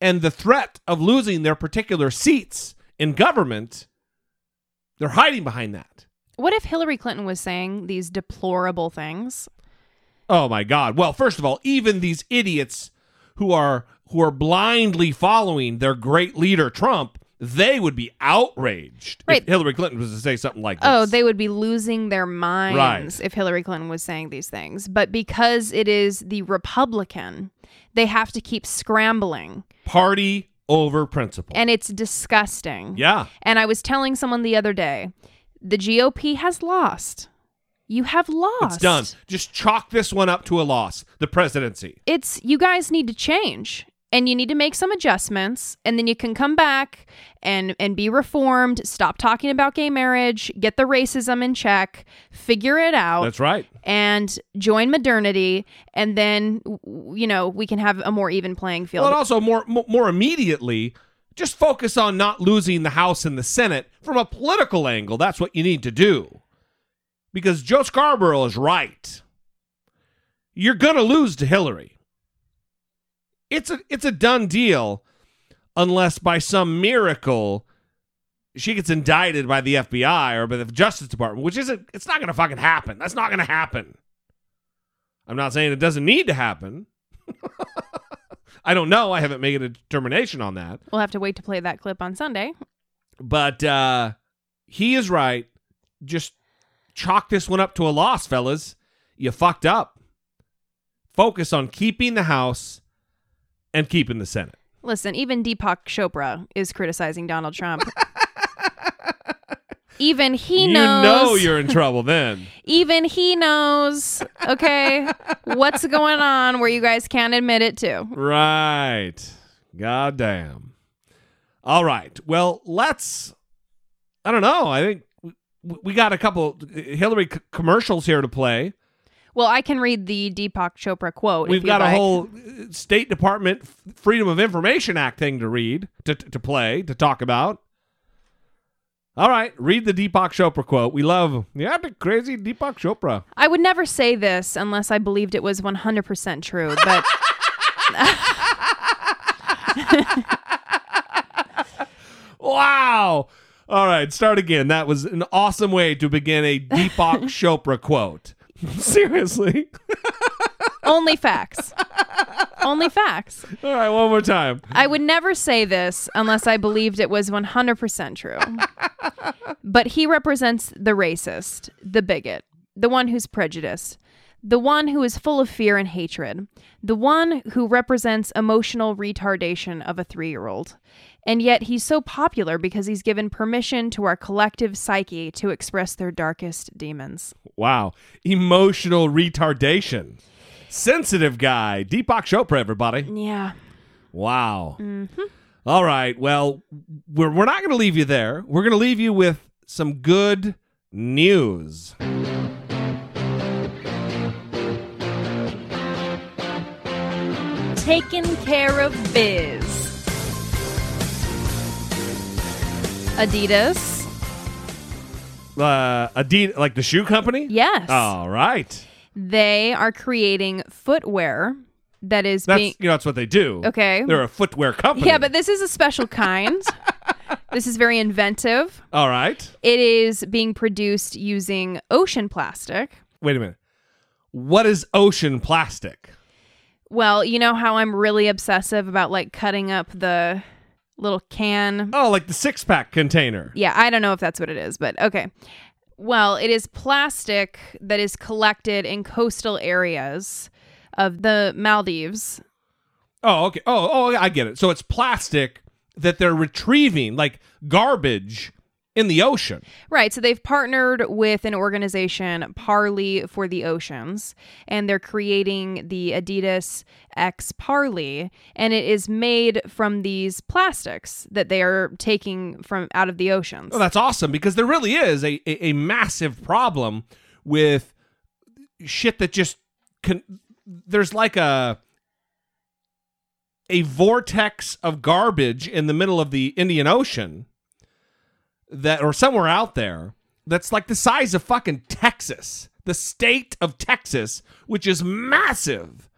And the threat of losing their particular seats in government, they're hiding behind that. What if Hillary Clinton was saying these deplorable things? Oh my God. Well, first of all, even these idiots who are who are blindly following their great leader Trump, they would be outraged Right. if Hillary Clinton was to say something like oh, this. Oh, they would be losing their minds Right. if Hillary Clinton was saying these things. But because it is the Republican, they have to keep scrambling. party over principle. And it's disgusting. yeah. And I was telling someone the other day, the GOP has lost. You have lost. It's done. Just chalk this one up to a loss. The presidency. It's you guys need to change. And you need to make some adjustments and then you can come back and and be reformed, stop talking about gay marriage, get the racism in check, figure it out. That's right. and join modernity and then you know we can have a more even playing field Well, and also more more immediately, just focus on not losing the House and the Senate from a political angle. That's what you need to do. Because Joe Scarborough is right. You're going to lose to Hillary. It's a it's a done deal unless by some miracle she gets indicted by the FBI or by the Justice Department, which isn't it's not going to fucking happen. That's not going to happen. I'm not saying it doesn't need to happen. (laughs) I don't know. I haven't made a determination on that. we'll have to wait to play that clip on sunday But uh he is right. Just chalk this one up to a loss, fellas. You fucked up. Focus on keeping the House and keeping the Senate. listen even deepak chopra is criticizing donald trump (laughs) even he you knows know you're in trouble then. (laughs) even he knows okay what's going on where you guys can't admit it to Right. God damn. All right. Well, let's. I don't know. I think we, we got a couple Hillary c- commercials here to play. Well i can read the deepak chopra quote We've got a whole uh, State Department Freedom of Information Act thing to read, to, to play, to talk about. All right, read the Deepak Chopra quote. We love, yeah, the crazy Deepak Chopra. I would never say this unless I believed it was 100% true, but (laughs) Wow. All right, start again. That was an awesome way to begin a Deepak (laughs) Chopra quote. (laughs) Seriously. only facts. only facts. All right, one more time. I would never say this unless I believed it was 100% true. but he represents the racist, the bigot, the one who's prejudiced, the one who is full of fear and hatred, the one who represents emotional retardation of a three year old. And yet he's so popular because he's given permission to our collective psyche to express their darkest demons. Wow. Emotional retardation. Sensitive guy. Deepak Chopra, everybody. Yeah. Wow. Mm-hmm. All right. Well, we're, we're not going to leave you there. We're going to leave you with some good news. Taking care of biz. Adidas. Uh, Adidas, like the shoe company. Yes. All right. They are creating footwear that is That's being you know that's what they do. Okay. They're a footwear company. Yeah, but this is a special kind. (laughs) this is very inventive. all right. It is being produced using ocean plastic. Wait a minute. What is ocean plastic? Well, you know how I'm really obsessive about like cutting up the little can. Oh, like the six pack container. Yeah, I don't know if that's what it is, but okay. Well, it is plastic that is collected in coastal areas of the Maldives. Oh, okay. Oh, oh, I get it. So it's plastic that they're retrieving, like garbage in the ocean. Right. So they've partnered with an organization, Parley for the Oceans, and they're creating the Adidas X Parley. And it is made from these plastics that they are taking from out of the oceans. Oh, that's awesome because there really is a, a, a massive problem with shit that just can. There's like a a vortex of garbage in the middle of the Indian Ocean that or somewhere out there that's like the size of fucking Texas, the state of Texas, which is massive.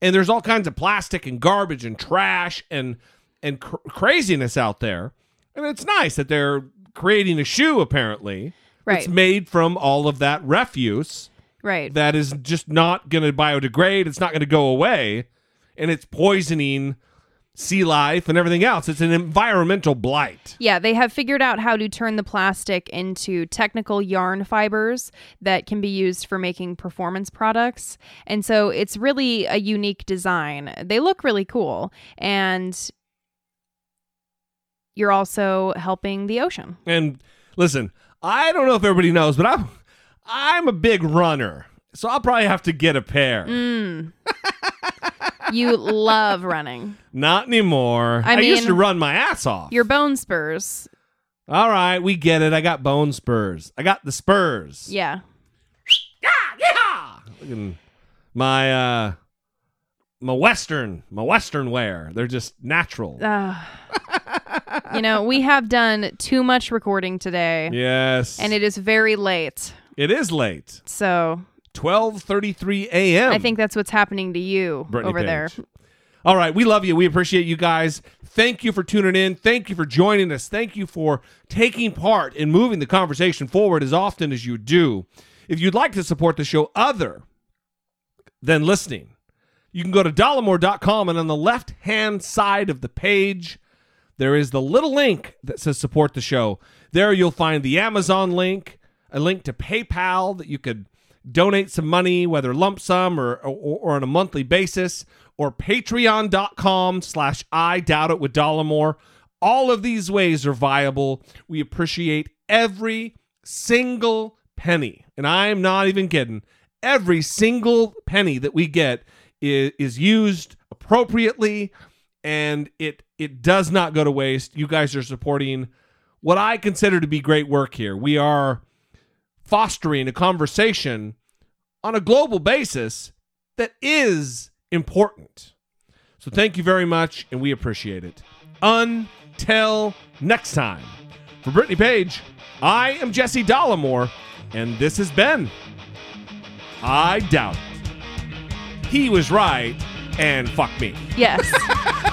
And there's all kinds of plastic and garbage and trash and and cr- craziness out there. And it's nice that they're creating a shoe apparently. Right. It's made from all of that refuse right. that is just not going to biodegrade. It's not going to go away, and it's poisoning sea life and everything else. It's an environmental blight. Yeah, they have figured out how to turn the plastic into technical yarn fibers that can be used for making performance products. And so it's really a unique design. They look really cool. And you're also helping the ocean. And listen, I don't know if everybody knows, but I'm I'm a big runner, so I'll probably have to get a pair. Mm. (laughs) you love running. Not anymore. I used mean- to run my ass off. Your bone spurs. All right, we get it. I got bone spurs. I got the spurs. Yeah. Look at my uh my western my western wear. They're just natural. Uh, you know, we have done too much recording today. yes. And it is very late. it is late. So 12:33 a.m. I think that's what's happening to you Brittany over there. All right, we love you. We appreciate you guys. Thank you for tuning in. Thank you for joining us. Thank you for taking part in moving the conversation forward as often as you do. If you'd like to support the show other than listening, you can go to dollemore.com and on the left-hand side of the page there is the little link that says support the show. There you'll find the Amazon link, a link to PayPal that you could donate some money, whether lump sum or, or, or on a monthly basis, or patreon.com slash I doubt it with Dollemore. All of these ways are viable. We appreciate every single penny. And I'm not even kidding. Every single penny that we get is, is used appropriately and it it does not go to waste. You guys are supporting what I consider to be great work here. We are fostering a conversation on a global basis that is important. So thank you very much, and we appreciate it. Until next time, for Brittany Page, I am Jesse Dollemore, and this has been I Doubt. He was right, and fuck me. Yes. (laughs)